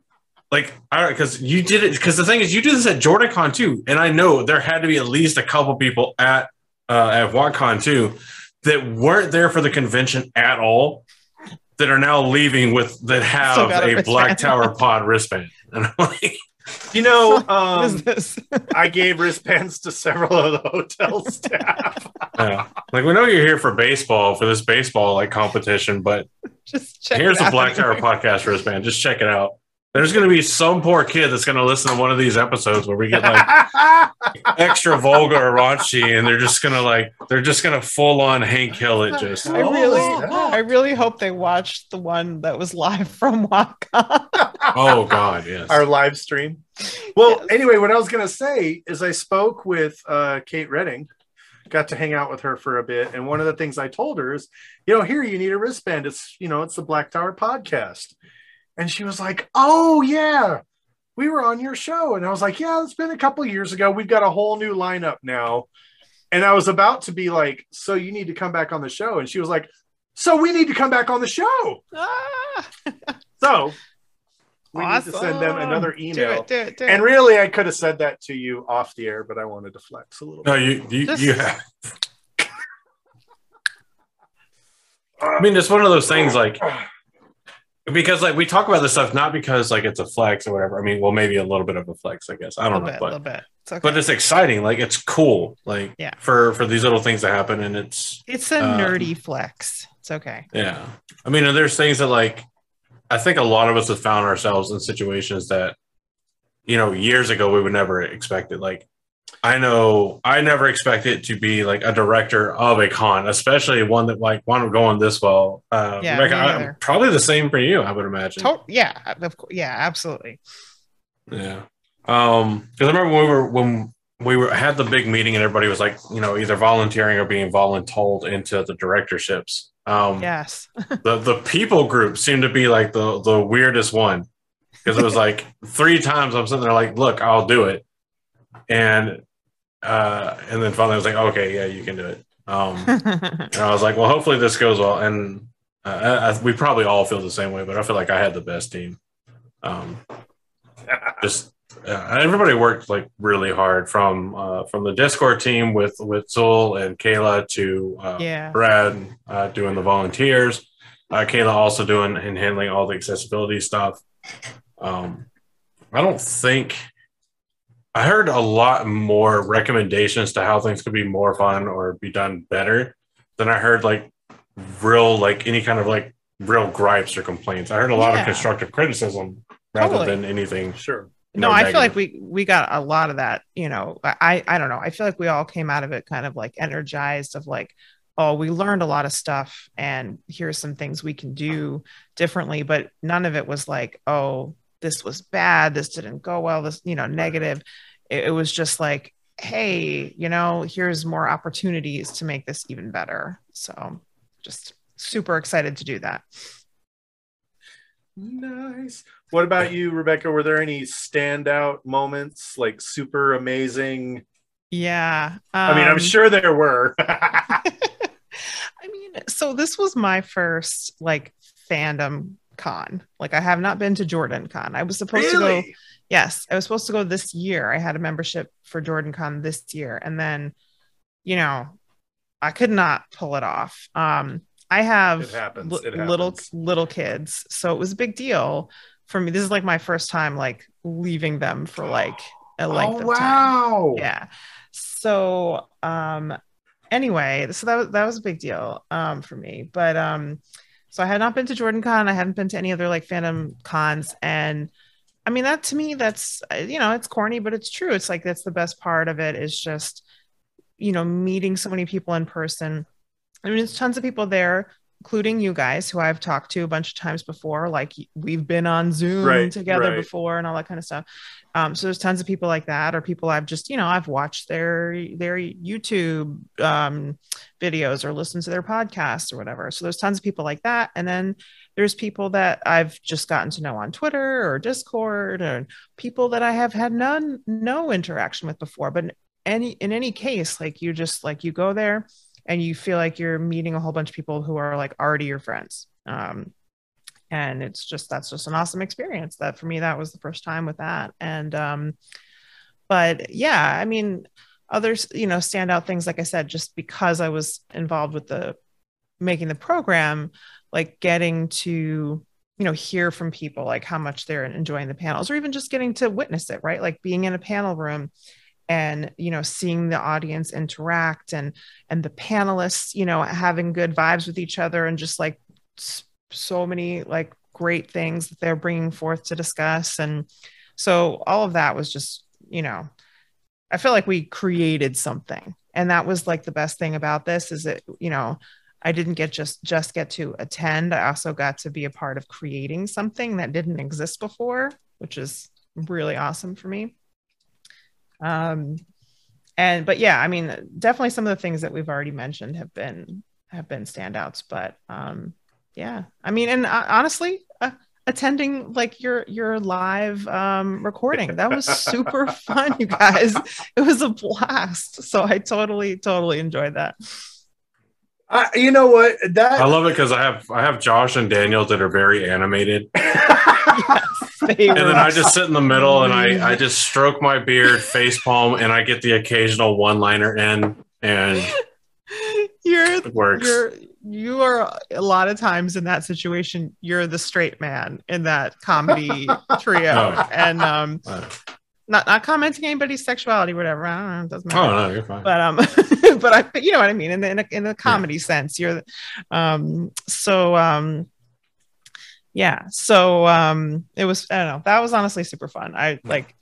(laughs) like I because you did it because the thing is you do this at JordanCon too, and I know there had to be at least a couple people at uh, at WoTCon too that weren't there for the convention at all that are now leaving with that (laughs) have a a Black. Tower Pod wristband, (laughs) and I'm like, you know, (laughs) um. I gave wristbands to several of the hotel staff. yeah. like we know you're here for baseball for this baseball like competition, but Just check Here's it the out Black Tower anyway. podcast wristband. Just check it out. There's going to be some poor kid that's going to listen to one of these episodes where we get like (laughs) extra vulgar or raunchy, and they're just going to like they're just going to full on Hank Hill it. Just I really, Oh, I really hope they watched the one that was live from Waka. (laughs) oh god, yes. our live stream. Well, Yes. anyway, what I was going to say is I spoke with uh, Kate Reading, got to hang out with her for a bit, and one of the things I told her is, you know, here you need a wristband. It's you know, it's the Black Tower podcast, and she was like, "Oh yeah, we were on your show," and I was like, "Yeah, it's been a couple years ago. We've got a whole new lineup now," and I was about to be like, "So you need to come back on the show," and she was like, "So we need to come back on the show." Ah, So we need to send them awesome. another Do email. it, do it, do And really, I could have said that to you off the air, but I wanted to flex a little no, bit. you you, This you have. I mean, it's one of those things like because like we talk about this stuff not because like it's a flex or whatever. I mean, well, maybe a little bit of a flex, I guess. I don't know, bit, a but little bit. It's okay. but it's exciting like it's cool like Yeah. for for these little things to happen and it's it's a uh, nerdy flex. It's okay. yeah i mean and there's things that like i think a lot of us have found ourselves in situations that you know years ago we would never expect it like i know i never expected to be like a director of a con especially one that like wound up going this well uh Yeah, Rebecca, I- probably the same for you i would imagine To- yeah, of course. Yeah, absolutely. Yeah. Um, because I remember when we were when we were had the big meeting and everybody was like, you know, either volunteering or being voluntold into the directorships. Um Yes. (laughs) the the people group seemed to be like the the weirdest one. Because it was like three times I'm sitting there like, look, I'll do it. And uh and then finally I was like, okay, yeah, you can do it. Um and I was like, well, hopefully this goes well. And uh, I, I, we probably all feel the same way, but I feel like I had the best team. Um, just uh, everybody worked like really hard from uh, from the Discord team with with Zul and Kayla to uh, yeah. Brad uh, doing the volunteers, uh, Kayla also doing and handling all the accessibility stuff. Um, I don't think I heard a lot more recommendations to how things could be more fun or be done better than I heard like real like any kind of like real gripes or complaints. I heard a lot of constructive criticism rather Totally. than anything. Sure. no, know, I feel like we we got a lot of that. You know, I I don't know. I feel like we all came out of it kind of like energized of like, oh, we learned a lot of stuff, and here's some things we can do differently. But none of it was like, oh, this was bad. This didn't go well. This you know negative. It, it was just like, hey, you know, here's more opportunities to make this even better. So just super excited to do that. Nice. What about you, Rebecca? Were there any standout moments, like super amazing? Yeah. I mean, I'm um, sure there were. (laughs) (laughs) I mean, so this was my first like fandom con. Like I have not been to Jordan Con. I was supposed to go. Yes, I was supposed to go this year. I had a membership for Jordan Con this year, and then, you know, I could not pull it off. Um, I have It happens. It little little kids, so it was a big deal. for me, this is like my first time like leaving them for like a length oh of time. wow! Yeah. So um anyway, so that was that was a big deal um for me. But um so I had not been to Jordan Con, I hadn't been to any other like fandom cons and I mean that to me that's uh, you know, it's corny but it's true. It's like that's the best part of it is just you know, meeting so many people in person. I mean, there's tons of people there including you guys who I've talked to a bunch of times before. Like we've been on Zoom Right, together right. before and all that kind of stuff. Um, so there's tons of people like that, or people I've just, you know, I've watched their their YouTube um, videos or listened to their podcasts or whatever. So there's tons of people like that, and then there's people that I've just gotten to know on Twitter or Discord, or people that I have had none no interaction with before. But any in any case, like you just like you go there and you feel like you're meeting a whole bunch of people who are like already your friends. Um, and it's just that's just an awesome experience. That for me, that was the first time with that. And um, but yeah, I mean, others, you know, standout things, like I said, just because I was involved with the making the program, like getting to you know hear from people like how much they're enjoying the panels or even just getting to witness it right like being in a panel room and you know seeing the audience interact and and the panelists you know having good vibes with each other and just like so many like great things that they're bringing forth to discuss. And so all of that was just you know i feel like we created something. And that was like the best thing about this is that you know i didn't get just just get to attend. I also got to be a part of creating something that didn't exist before which is really awesome for me um and but yeah i mean definitely some of the things that we've already mentioned have been have been standouts but um yeah. I mean and uh, honestly uh, attending like your your live um recording that was super (laughs) fun you guys. It was a blast. So i totally totally enjoyed that. I, you know what? That I love it because I have I have Josh and Daniel that are very animated, (laughs) (laughs) They and then I just sit in the middle and I I just stroke my beard, face palm, and I get the occasional one liner in, and you're it works. you're you are a lot of times in that situation you're the straight man in that comedy (laughs) trio Oh. and um Uh, not not commenting anybody's sexuality whatever i don't know it doesn't matter oh no, you're fine. but um (laughs) but i but you know what i mean in the in a, in a comedy sense you're um so um yeah so um it was i don't know that was honestly super fun i like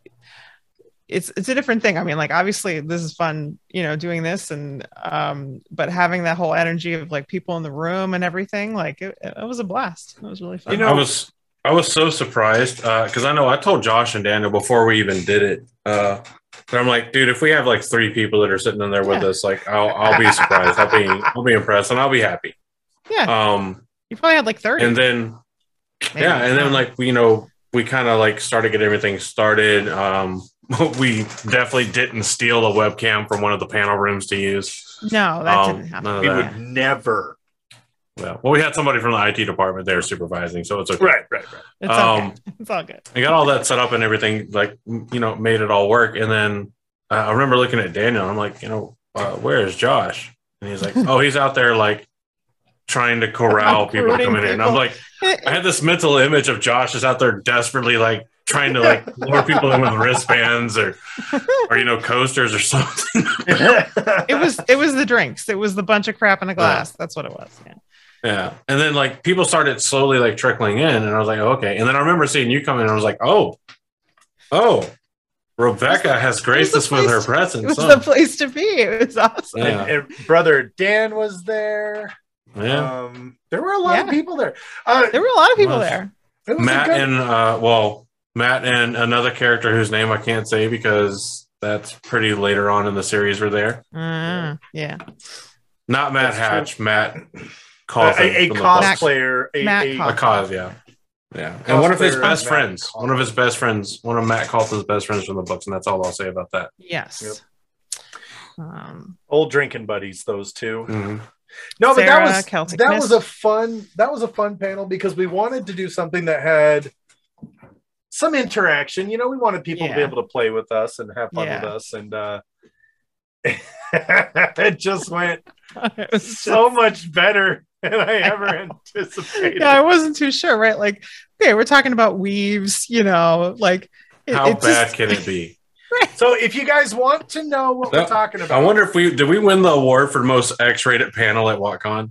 it's it's a different thing i mean like obviously this is fun you know doing this and um but having that whole energy of like people in the room and everything like it, it was a blast it was really fun You know- I was I was so surprised because I know I told Josh and Daniel before we even did it. Uh, but I'm like, dude, if we have like three people that are sitting in there with Yeah. us, like, I'll I'll be surprised. I'll be I'll be impressed and I'll be happy. yeah Um, you probably had like 30 and then maybe. yeah, and then like we, you know we kind of like started getting everything started. Um, (laughs) we definitely didn't steal the webcam from one of the panel rooms to use. no that Um, didn't happen we that. would never. Well, well, we had somebody from the IT department there supervising, so it's okay. Right, right, right. it's um, okay (laughs) it's all good I got all that set up and everything, like you know, made it all work. And then uh, I remember looking at Daniel. I'm like, you know, uh, where is Josh? And he's like, (laughs) oh, he's out there like trying to corral people to Recruiting come in. And I'm like, I had this mental image of Josh is out there desperately like trying to like (laughs) lure people in with wristbands or or you know coasters or something. (laughs) it was it was the drinks it was the bunch of crap in a glass that's what it was yeah yeah. And then like people started slowly like trickling in, and I was like, okay. And then I remember seeing you come in, and I was like, oh, oh. Rebecca has graced us with her place- presence. it was huh? the place to be it was awesome Yeah. And, and brother Dan was there. Yeah. Um, there were a lot of people there. Uh, there were a lot of people Was- there it was a Matt good- and uh well, Matt and another character whose name I can't say because that's pretty later on in the series were there. Uh, yeah Not Matt That's Hatch, Matt a, Cauthon. a, a from the cosplayer, a, Matt a- A cause, yeah. Yeah. And one of his best Matt friends. Cauthon. One of his best friends. One of Matt Cauthon's best friends from the books, and that's all I'll say about that. yes um old drinking buddies. Those two. Mhm. No, but that was Celtic that Mist. was a fun that was a fun panel because we wanted to do something that had some interaction. You know, we wanted people to be able to play with us and have fun with us, and uh, (laughs) it just went (laughs) it was so much better than I (laughs) ever anticipated. yeah, I wasn't too sure, right? Like, okay, we're talking about weaves, you know, like it- How it bad just- can it be? So if you guys want to know what we're talking about, I wonder if we did we win the award for most X-rated panel at WoTCon.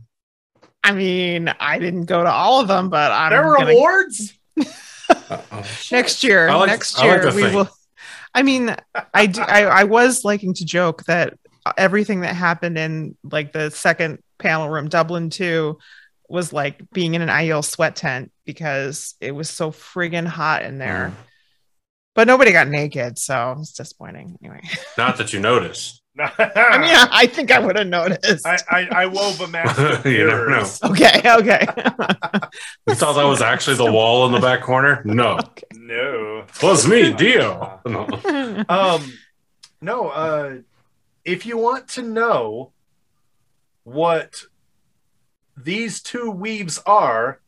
I mean, I didn't go to all of them, but I'm there were gonna- awards. Next year. Like- next I like year we think. will. I mean, I, do, I I was liking to joke that everything that happened in like the second panel room, Dublin two, was like being in an Aiel sweat tent because it was so friggin' hot in there. Mm. But nobody got naked, so it's disappointing. Anyway, Not that you noticed. (laughs) I mean, I think I would have noticed. I, I, I wove a mask. (laughs) You never know. okay, okay. (laughs) You thought that was actually the wall in the back corner? No, No. it was me, Dio. No. Um, no. Uh, if you want to know what these two weaves are,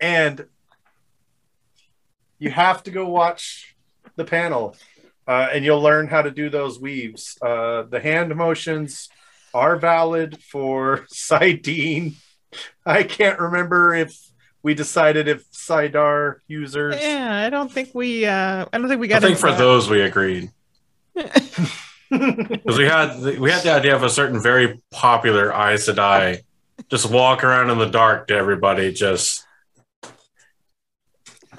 and you have to go watch the panel, uh, and you'll learn how to do those weaves. Uh, the hand motions are valid for (laughs) saidin. I can't remember if we decided if saidar users. yeah, I don't think we. uh I don't think we got. I think for that. those we agreed (laughs) because we had the, we had the idea of a certain very popular Aes Sedai just walk around in the dark to everybody just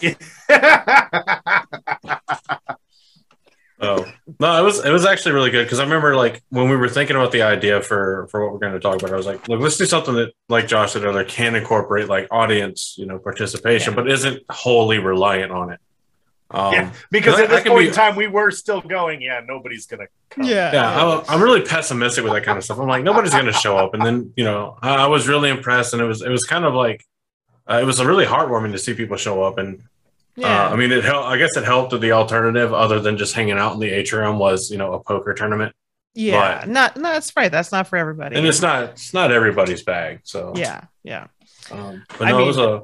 (laughs) Oh no, it was it was actually really good because I remember like when we were thinking about the idea for for what we're going to talk about, I was like, look, let's do something that, like Josh said earlier, can incorporate like audience, you know, participation, but isn't wholly reliant on it. Um, Yeah, because I- at this I point be- in time, we were still going. Yeah, nobody's gonna. Come. Yeah. yeah, I'm, I'm really pessimistic with that kind of stuff. I'm like, nobody's going to show up, and then you know, I, I was really impressed, and it was it was kind of like uh, it was really heartwarming to see people show up, and Yeah. uh, I mean, it helped. I guess it helped that the alternative, other than just hanging out in the atrium, was you know a poker tournament. Yeah, But- not no, that's right. That's not for everybody. and it's not it's not everybody's bag. So yeah, yeah, um, but I no, it was a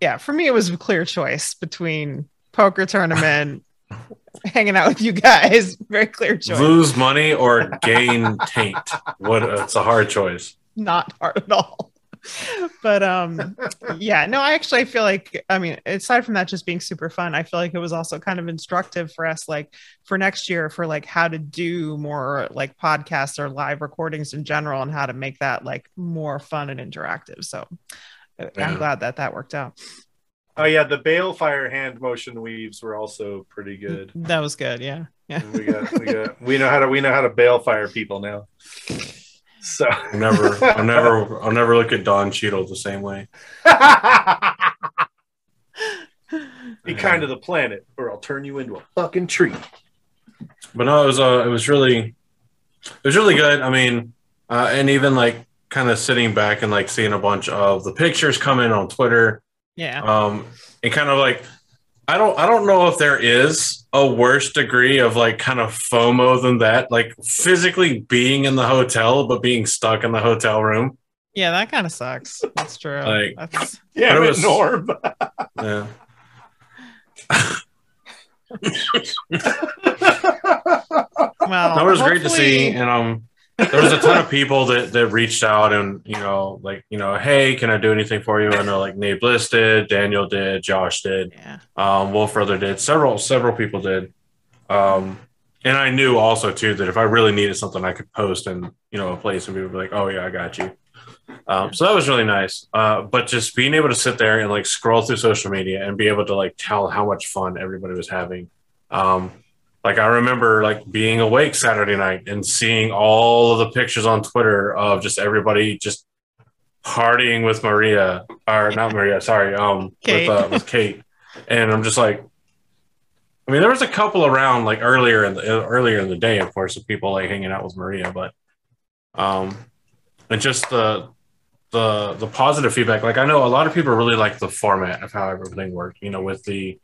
yeah. For me, it was a clear choice between poker tournament, (laughs) hanging out with you guys. (laughs) Very clear choice. lose money or gain taint. What it's a hard choice. Not hard at all. (laughs) but um, yeah, no. I actually feel like I mean, aside from that just being super fun, I feel like it was also kind of instructive for us, like for next year, for like how to do more like podcasts or live recordings in general, and how to make that like more fun and interactive. So. Yeah. I'm glad that that worked out. Oh yeah, the balefire hand motion weaves were also pretty good. That was good. Yeah. Yeah. we got, we got, we know how to, we know how to balefire people now. (laughs) So I'll never, I'll never, I'll never look at Don Cheadle the same way. be kind to the planet, or I'll turn you into a fucking tree. But no, it was uh, it was really, it was really good. I mean, uh, and even like kind of sitting back and like seeing a bunch of the pictures come in on Twitter, Yeah. um, and kind of like, I don't, I don't know if there is a worse degree of like kind of FOMO than that, like physically being in the hotel but being stuck in the hotel room. Yeah, that kind of sucks. That's true. Like- That's, Yeah, But it was- Norm. (laughs) Yeah. well, that was great to see hopefully- and um there was a ton of people that that reached out and you know like you know hey can i do anything for you? I know like nate bliss did daniel did josh did Yeah. um wolf brother did several several people did. Um and i knew also too that if i really needed something i could post in you know a place and people would be like oh yeah i got you. Um, so that was really nice. Uh, but just being able to sit there and like scroll through social media and be able to like tell how much fun everybody was having um, like I remember like being awake Saturday night and seeing all of the pictures on Twitter of just everybody just partying with Maria or not Maria, (laughs) sorry, um Kate. with uh, with Kate. And I'm just like I mean there was a couple around like earlier in the earlier in the day of course of people like hanging out with Maria, but um and just the the the positive feedback like I know a lot of people really like the format of how everything worked, you know, with the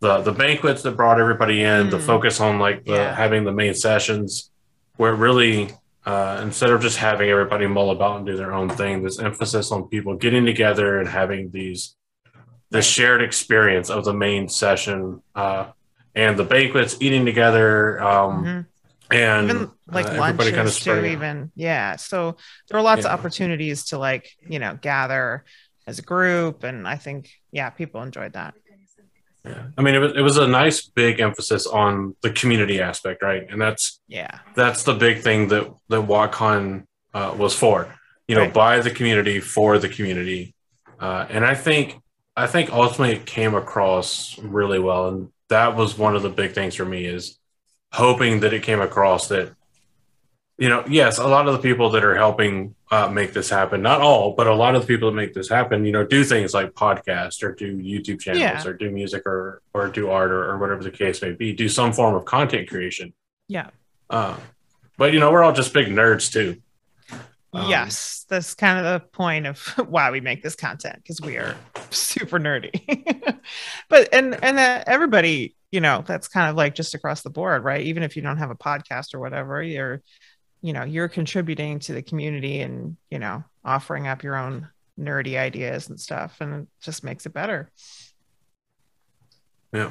the the banquets that brought everybody in, the Mm. focus on like the Yeah. having the main sessions, where really uh, instead of just having everybody mull about and do their own thing, this emphasis on people getting together and having these the shared experience of the main session uh, and the banquets, eating together, um, Mhm. and Even like uh, everybody lunches too, spreading out. even. Yeah. So there were lots Yeah. of opportunities to like, you know, gather as a group, and I think yeah, people enjoyed that. Yeah. I mean, it was, it was a nice big emphasis on the community aspect, right? And that's Yeah, that's the big thing that that WoTCon uh, was for. You know, Right. by the community for the community, uh, and I think I think ultimately it came across really well, and that was one of the big things for me is hoping that it came across that you know, yes, a lot of the people that are helping uh, make this happen, not all, but a lot of the people that make this happen, you know, do things like podcast or do YouTube channels Yeah. or do music or or do art or, or whatever the case may be, do some form of content creation. yeah, Uh, but you know, we're all just big nerds too. Um, yes. That's kind of the point of (laughs) why we make this content because we are super nerdy. (laughs) but and and that everybody, you know, that's kind of like just across the board, right? Even if you don't have a podcast or whatever, you're you know you're contributing to the community and you know offering up your own nerdy ideas and stuff and it just makes it better Yeah.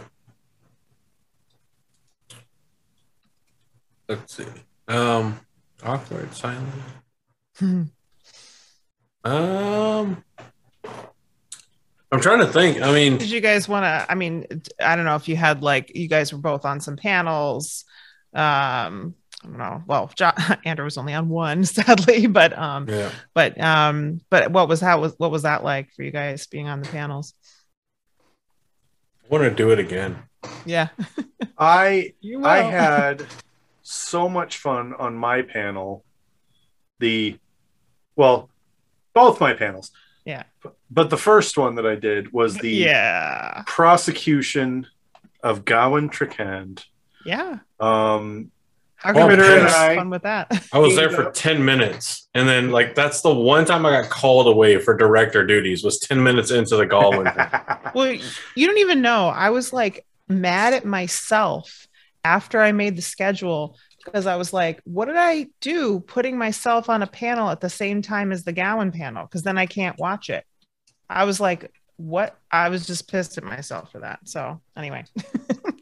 Let's see. Um, awkward silence. Um, I'm trying to think. I mean, did you guys want to i mean i don't know if you had like you guys were both on some panels um i don't know well John, (laughs) andrew was only on one (laughs) sadly but um yeah. but um but what was how was what was that like for you guys being on the panels I want to do it again. yeah (laughs) I you I had so much fun on my panel. The well, both my panels. Yeah. But the first one that I did was the yeah prosecution of Gawyn Trakand. yeah Um, how Oh, come you yes. have fun with that I was there (laughs) for 10 minutes. And then, like, that's the one time I got called away for director duties was 10 minutes into the Galwin. (laughs) thing. well you don't even know i was like mad at myself after i made the schedule because i was like what did i do putting myself on a panel at the same time as the gowan panel because then i can't watch it i was like what i was just pissed at myself for that so anyway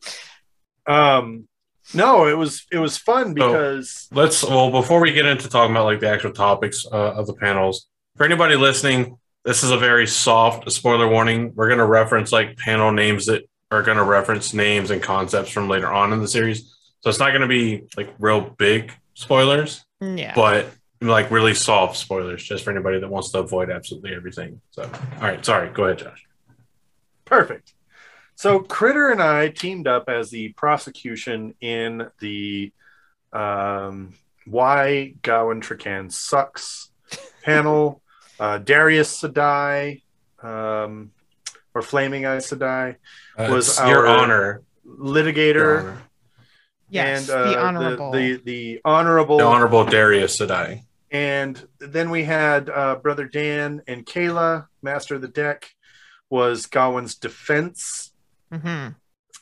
(laughs) um, no, it was it was fun because Let's, well, before we get into talking about like the actual topics uh, of the panels, for anybody listening, this is a very soft spoiler warning. We're going to reference like panel names that are going to reference names and concepts from later on in the series. So it's not going to be like real big spoilers, yeah but like really soft spoilers just for anybody that wants to avoid absolutely everything. So, all right, sorry, go ahead, Josh. Perfect. So Critter and I teamed up as the prosecution in the um, "Why Gawyn Trakand Sucks" (laughs) panel. Uh, Darius Sedai, um, or Flaming Eye Sedai, Uh, Was it's your our- honor, litigator, your honor. yes and uh, the honorable the, the honorable, the honorable Darius Sedai. and then we had uh, brother Dan and Kayla, master of the deck, was Gawyn's defense Mhm.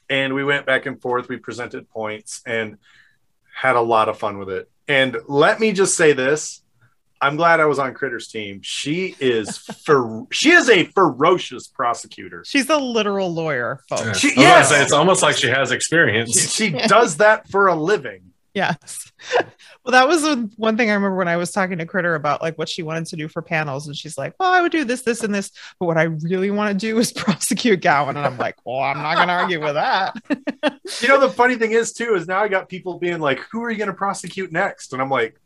and we went back and forth. We presented points and had a lot of fun with it. And let me just say this: I'm glad I was on Critter's team. She is fer- (laughs) she is a ferocious prosecutor. she's a literal lawyer folks She- I was gonna yes. say, it's almost like she has She, experience. she does that for a living. Yes. (laughs) Well, that was the one thing I remember when I was talking to Critter about like what she wanted to do for panels. And she's like, well, I would do this, this, and this. But what I really want to do is (laughs) prosecute Gowan. And I'm like, well, I'm not going to argue with that. (laughs) You know, the funny thing is too is now I got people being like, "Who are you going to prosecute next?" And I'm like,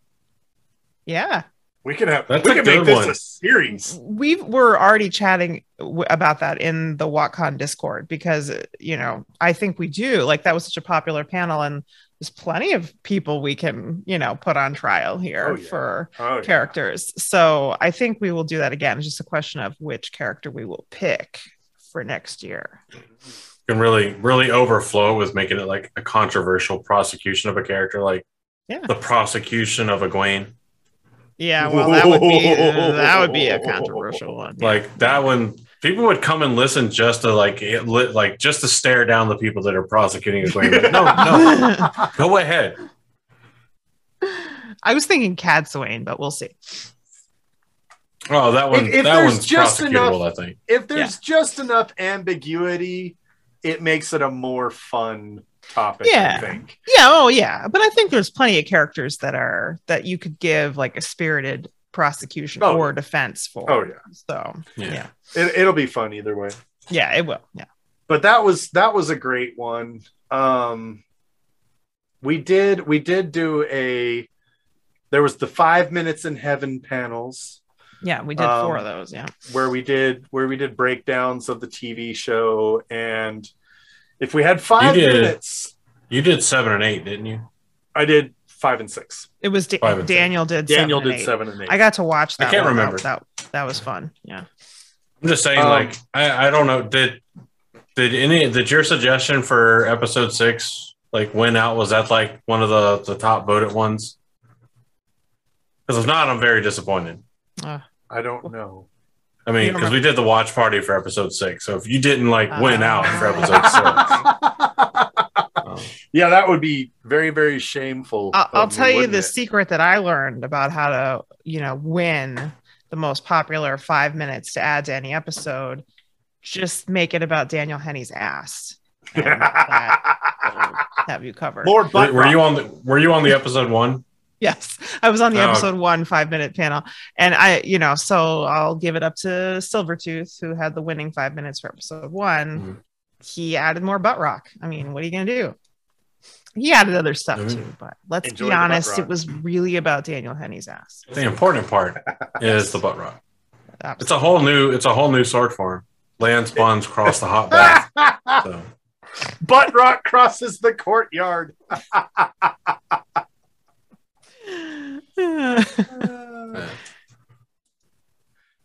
yeah. "We can have That's we a can make this one. a series." We were already chatting w- about that in the WoTCon Discord because, you know, I think we do. Like that was such a popular panel. And there's plenty of people we can, you know, put on trial here Oh, yeah. for Oh, yeah. characters. So I think we will do that again. It's just a question of which character we will pick for next year. can really really overflow with making it like a controversial prosecution of a character like Yeah. the prosecution of Egwene. Yeah, well, that would be uh, that would be a controversial one. yeah. Like that one people would come and listen just to like eh, it lit, like just to stare down the people that are prosecuting Egwene. Like, no, no, (laughs) go ahead. I was thinking Cadsuane, but we'll see. Oh, that one If- if that one's just prosecutable, enough- I think. If there's just enough ambiguity, it makes it a more fun topic. Yeah. I think. Yeah, oh yeah, but I think there's plenty of characters that are that you could give like a spirited prosecution Oh. or defense for. Oh yeah, So Yeah. yeah. it, it'll be fun either way. Yeah, it will. Yeah. but that was that was a great one um we did we did do a there was the five minutes in heaven panels Yeah, we did four of Um, those. Yeah. where we did where we did breakdowns of the tv show and if we had five You did. minutes You did seven and eight, didn't you? i did five and six It was Da- Five and six. Daniel did daniel seven and did eight. seven and eight I got to watch I can't one. remember. That, that that was fun. Yeah. I'm just saying, Um, like, I, I don't know. Did did any did your suggestion for episode six like win out? Was that like one of the the top voted ones? Because if not, I'm very disappointed. i don't know I mean, because we did the watch party for episode six. So if you didn't like win Uh, out for episode six, (laughs) um, yeah that would be very very shameful I'll, I'll tell you wouldn't the it? secret that I learned about how to, you know, win the most popular five minutes to add to any episode. Just make it about Daniel Henney's ass. And (laughs) that have you covered. more were, butt were you on the were you on the episode one? (laughs) Yes, I was on the Oh. episode one five minute panel, and I, you know, so I'll give it up to Silvertooth, who had the winning five minutes for episode one. Mhm. He added more butt rock. I mean, what are you gonna do? He added other stuff Mhm. too, but let's Enjoy be honest, it was really about Daniel Henney's ass. The important part is the butt rock. It's a whole new it's a whole new sword form. lance spawns cross the hot bath. (laughs) So. butt rock crosses the courtyard (laughs) Uh,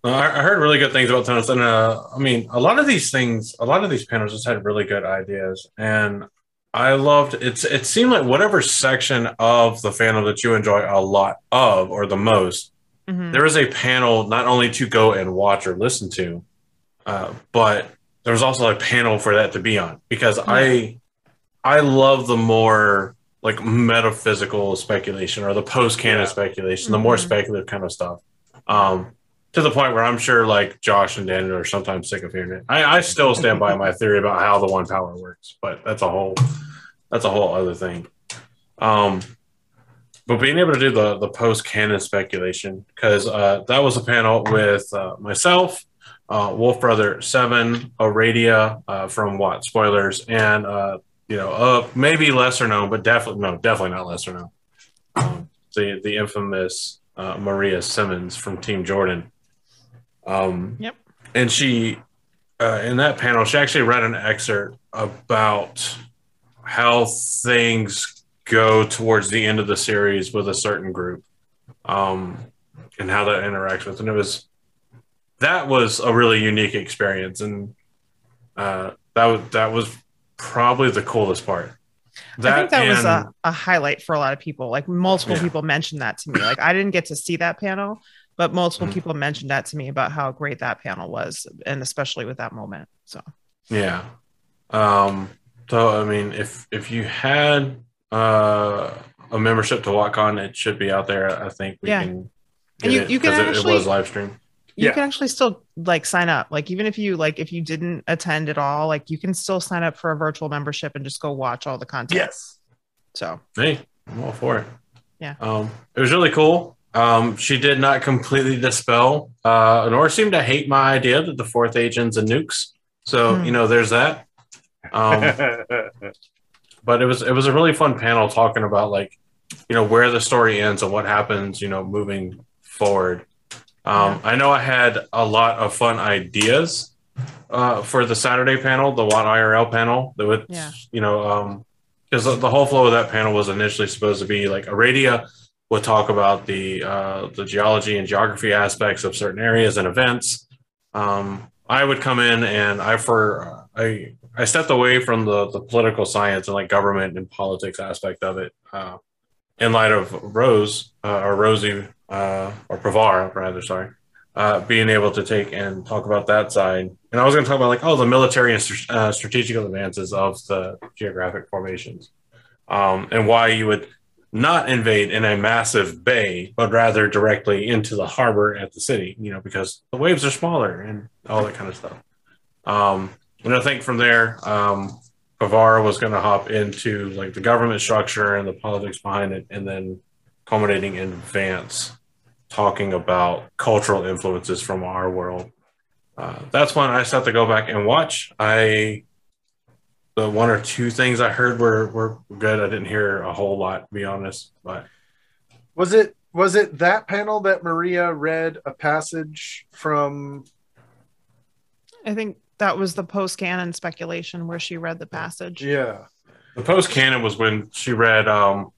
I I heard really good things about tennis, and uh, I mean, a lot of these things, a lot of these panels just had really good ideas, and I loved it's. It seemed like whatever section of the fandom that you enjoy a lot of, or the most, Mhm. there was a panel not only to go and watch or listen to, uh, but there was also a panel for that to be on because I, I love the more like metaphysical speculation or the post canon Yeah. speculation, the more Mhm. speculative kind of stuff. Um, to the point where I'm sure like Josh and Daniel are sometimes sick of hearing it. I, I still stand by my theory about how the one power works, but that's a whole that's a whole other thing. Um, but being able to do the the post canon speculation because uh, that was a panel with uh, myself, uh, Wolf Brother Seven, Aradia uh, from WoT spoilers, and uh, you know uh, maybe lesser known, but definitely no, definitely not lesser known. Um, the the infamous uh, Maria Simons from Team Jordan. Um, Yep. And she, uh, in that panel, she actually read an excerpt about how things go towards the end of the series with a certain group, um, and how that interacts with. And it was that was a really unique experience, and uh, that was that was probably the coolest part. I think that was a, a highlight for a lot of people. Like multiple Yeah. people mentioned that to me. Like I didn't get to see that panel, but multiple Mhm. people mentioned that to me about how great that panel was, and especially with that moment. So Yeah. Um, so I mean, if if you had uh, a membership to WoTCon, it should be out there. I think we Yeah. can. And you- you can it- it, was live stream. you Yeah. can actually still like sign up. Like even if you like if you didn't attend at all, like you can still sign up for a virtual membership and just go watch all the content. yes So Hey, I'm all for it. Yeah. Um, it was really cool. Um, she did not completely dispel, uh, nor seem to hate my idea that the fourth agents and nukes. So Hmm. you know, there's that. Um, (laughs) but it was it was a really fun panel talking about like you know where the story ends and what happens you know moving forward um, i know i had a lot of fun ideas uh, for the saturday panel the WoT IRL panel that would Yeah. you know um because the, the whole flow of that panel was initially supposed to be like aradia would talk about the uh, the geology and geography aspects of certain areas and events um, i would come in and i for i I stepped away from the, the political science and like government and politics aspect of it uh, in light of Rose uh, or Rosie uh, or Pravar, rather, sorry, uh, being able to take and talk about that side. And I was going to talk about like, oh, the military and str- uh, strategic advances of the geographic formations um, and why you would not invade in a massive bay, but rather directly into the harbor at the city, you know, because the waves are smaller and all that kind of stuff. Um, and I think from there, um, Pavara was going to hop into like the government structure and the politics behind it, and then culminating in Vance talking about cultural influences from our world. Uh, that's one I just have to go back and watch. I the one or two things I heard were were good. I didn't hear a whole lot, to be honest. But Was it was it that panel that Maria read a passage from? I think that was the post canon speculation where she read the passage. Yeah. the post canon was when she read um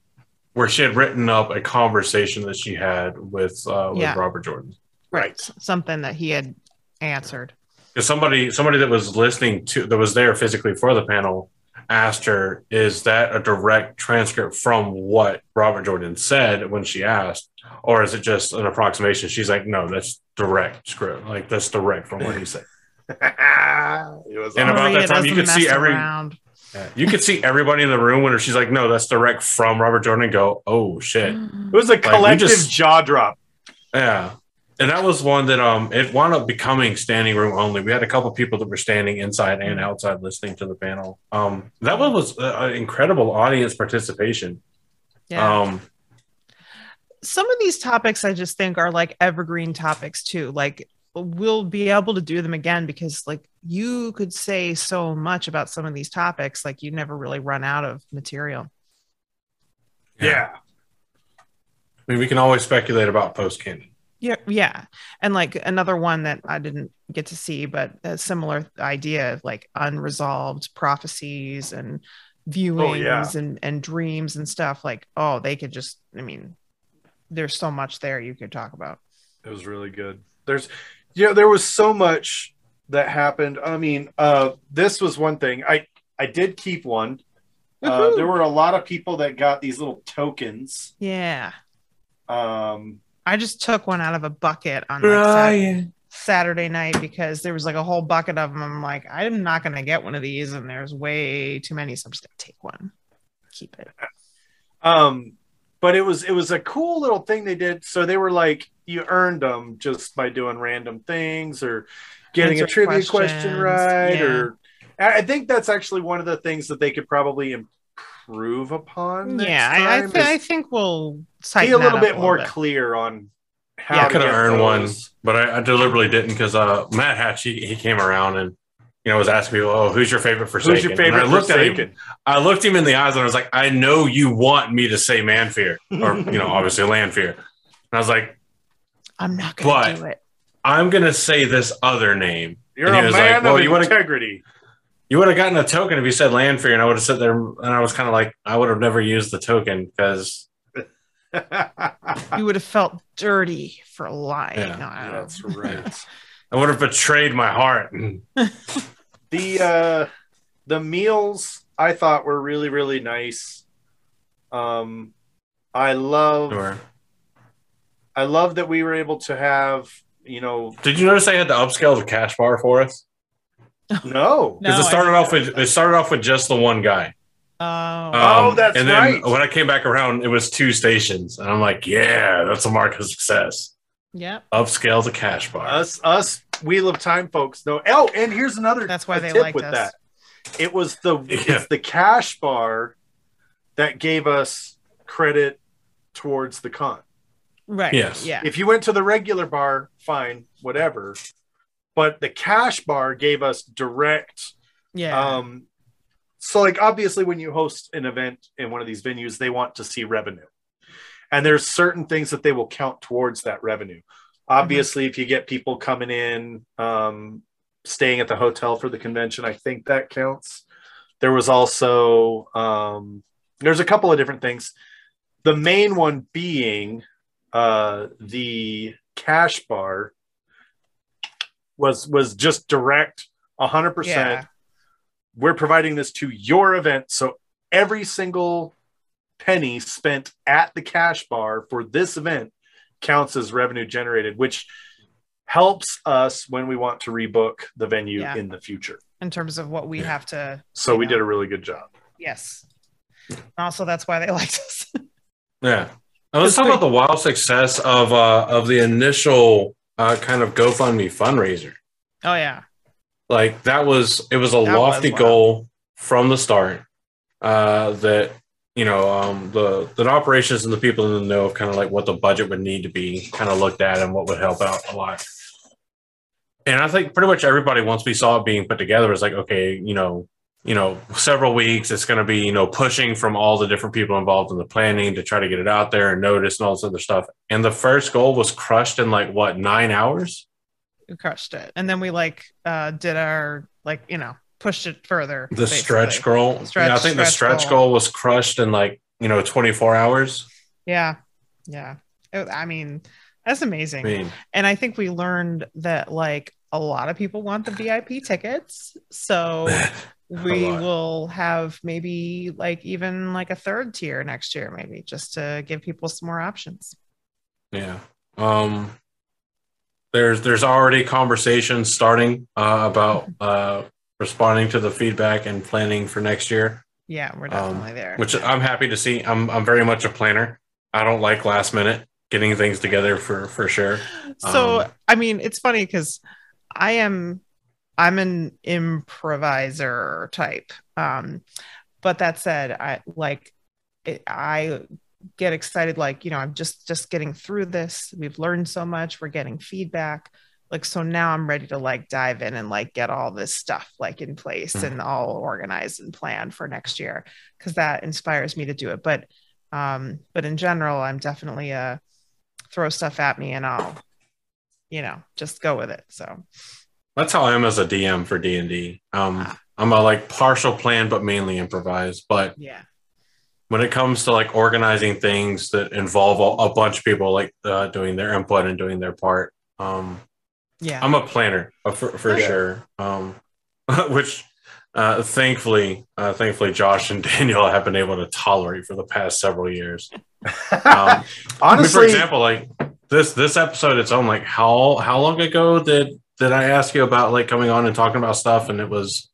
where she had written up a conversation that she had with uh with Yeah. Robert Jordan. Right. S- Something that he had answered. because somebody somebody that was listening to that was there physically for the panel asked her is that a direct transcript from what robert jordan said when she asked or is it just an approximation she's like no that's direct script like that's direct from what he said (laughs) it was And about that time, you doesn't could see mess every- around. Yeah. you could see everybody in the room when she's like no that's direct from robert jordan and go oh shit it was a we collective just- jaw drop. Yeah. And that was one that um it wound up becoming standing room only. We had a couple people that were standing inside and outside listening to the panel. Um that one was uh, an incredible audience participation. Yeah. Um some of these topics I just think are like evergreen topics too. Like we'll be able to do them again because like you could say so much about some of these topics, like you never really run out of material. Yeah. I mean we can always speculate about post canon. Yeah, yeah. And like another one that I didn't get to see, but a similar idea, like unresolved prophecies and oh, viewings yeah. and, and dreams and stuff. Like, oh, they could just, I mean, there's so much there you could talk about. It was really good. There's, yeah, there was so much that happened. I mean, uh, this was one thing. I I did keep one. Uh, there were a lot of people that got these little tokens. Yeah. Um, I just took one out of a bucket on like Sat- Saturday night because there was like a whole bucket of them. I'm like, I'm not going to get one of these, and there's way too many, so I'm just going to take one, keep it. um, but it was it was a cool little thing they did. So they were like, you earned them just by doing random things or getting a Answering trivia question right. yeah. Or I I think that's actually one of the things that they could probably improve upon. yeah, I, I, th- I think we'll be a little bit a more bit. clear on how Yeah. I to could have get earned one, but I, I deliberately didn't because uh Matt Hatch he, he came around and you know was asking people, Oh, who's your favorite Forsaken? Who's your And favorite I looked at him I looked him in the eyes and I was like, I know you want me to say Manfear, or you know, (laughs) obviously Lanfear. And I was like, I'm not going But- to do it. I'm gonna say this other name. You're And he a was man like, well, of you integrity. You would have gotten a token if you said Lanfear, and I would have sat there and I was kind of like, I would have never used the token because (laughs) You would have felt dirty for lying. Yeah. No, I don't- That's right. (laughs) I would have betrayed my heart. (laughs) The uh the meals I thought were really really nice. Um I love Sure. I love that we were able to have, you know, Did you notice they had to upscale the cash bar for us? (laughs) no. Because No, it started off with it started off with just the one guy. Oh, Oh, that's and then right. when I came back around, it was two stations, and I'm like, yeah, that's a mark of success. Yep. Upscale the cash bar. Us us Wheel of Time folks know. Oh, and here's another That's why they tip liked with us. that. It was the (laughs) Yeah. it's the cash bar that gave us credit towards the con. Right. Yes. Yeah. If you went to the regular bar, fine, whatever. But the cash bar gave us direct. Yeah. Um, so, like, obviously, when you host an event in one of these venues, they want to see revenue, and there's certain things that they will count towards that revenue. Obviously, if you get people coming in, um, staying at the hotel for the convention, I think that counts. There was also um, there's a couple of different things. The main one being uh, the cash bar was was just direct, hundred percent yeah. we're providing this to your event. So every single penny spent at the cash bar for this event counts as revenue generated, which helps us when we want to rebook the venue Yeah. in the future. In terms of what we Yeah. have to. So we Yeah. did a really good job. Yes. Also, that's why they (laughs) liked us. Yeah. Now, let's talk about the wild success of uh, of the initial uh, kind of GoFundMe fundraiser. oh yeah. Like that was it was a That lofty wild. goal from the start uh, that you know, um, the the operations and the people in the know of kind of like what the budget would need to be kind of looked at and what would help out a lot. And I think pretty much everybody once we saw it being put together was like, okay, you know, you know, several weeks. It's going to be, you know, pushing from all the different people involved in the planning to try to get it out there and notice and all this other stuff. And the first goal was crushed in like what nine hours. We crushed it, and then we like uh did our like you know pushed it further. The stretch goal. Stretch- yeah, I think the stretch stretch goal. goal was crushed in like you know 24 hours. Yeah, yeah. It- I mean, that's amazing. I mean, and I think we learned that like a lot of people want the VIP tickets, so (laughs) we will have maybe like even like a third tier next year, maybe just to give people some more options. Yeah. Um there's there's already conversations starting uh, about uh, responding to the feedback and planning for next year, Yeah, we're Um, definitely there. which I'm happy to see. I'm I'm very much a planner. I don't like last minute getting things together for for sure. so um, I mean, it's funny because I am I'm an improviser type. Um, but that said, I like it, I get excited like you know i'm just just getting through this we've learned so much we're getting feedback like so now i'm ready to like dive in and like get all this stuff like in place Mhm. and all organized and planned for next year because that inspires me to do it but um but in general i'm definitely a throw stuff at me and i'll you know just go with it so That's how I am as a DM for D and D. Um, Ah. I'm a like partial plan, but mainly improvised But yeah when it comes to like organizing things that involve a, a bunch of people like uh, doing their input and doing their part, um, yeah I'm a planner uh, for, for sure. Um, (laughs) which uh, thankfully, uh, thankfully, Josh and (laughs) Daniel have been able to tolerate for the past several years. Um, (laughs) I mean, for example, like this this episode, its own. Like how how long ago did did I ask you about like coming on and talking about stuff? And it was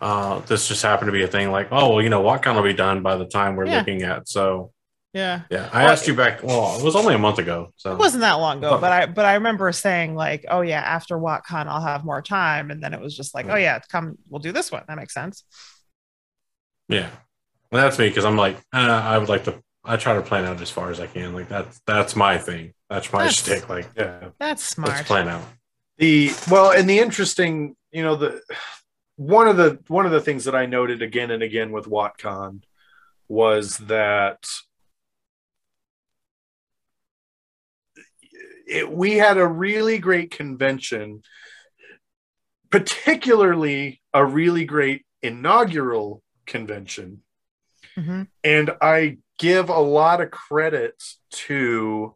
uh, this just happened to be a thing. Like oh well, you know what kind will be done by the time we're Yeah. looking at. So yeah yeah, I Well, asked you back. Well, it was only a month ago. So It wasn't that long ago, Oh. but I but I remember saying like, oh yeah, after WoTCon I'll have more time, and then it was just like, oh yeah, come, we'll do this one. That makes sense. Yeah, well, that's me because I'm like uh, I would like to. I try to plan out as far as I can. Like that's that's my thing. That's my That's- stick. Like yeah. That's smart. let's plan out. the well and the interesting you know the one of the one of the things that i noted again and again with WoTCon was that it, we had a really great convention particularly a really great inaugural convention Mhm. and I give a lot of credit to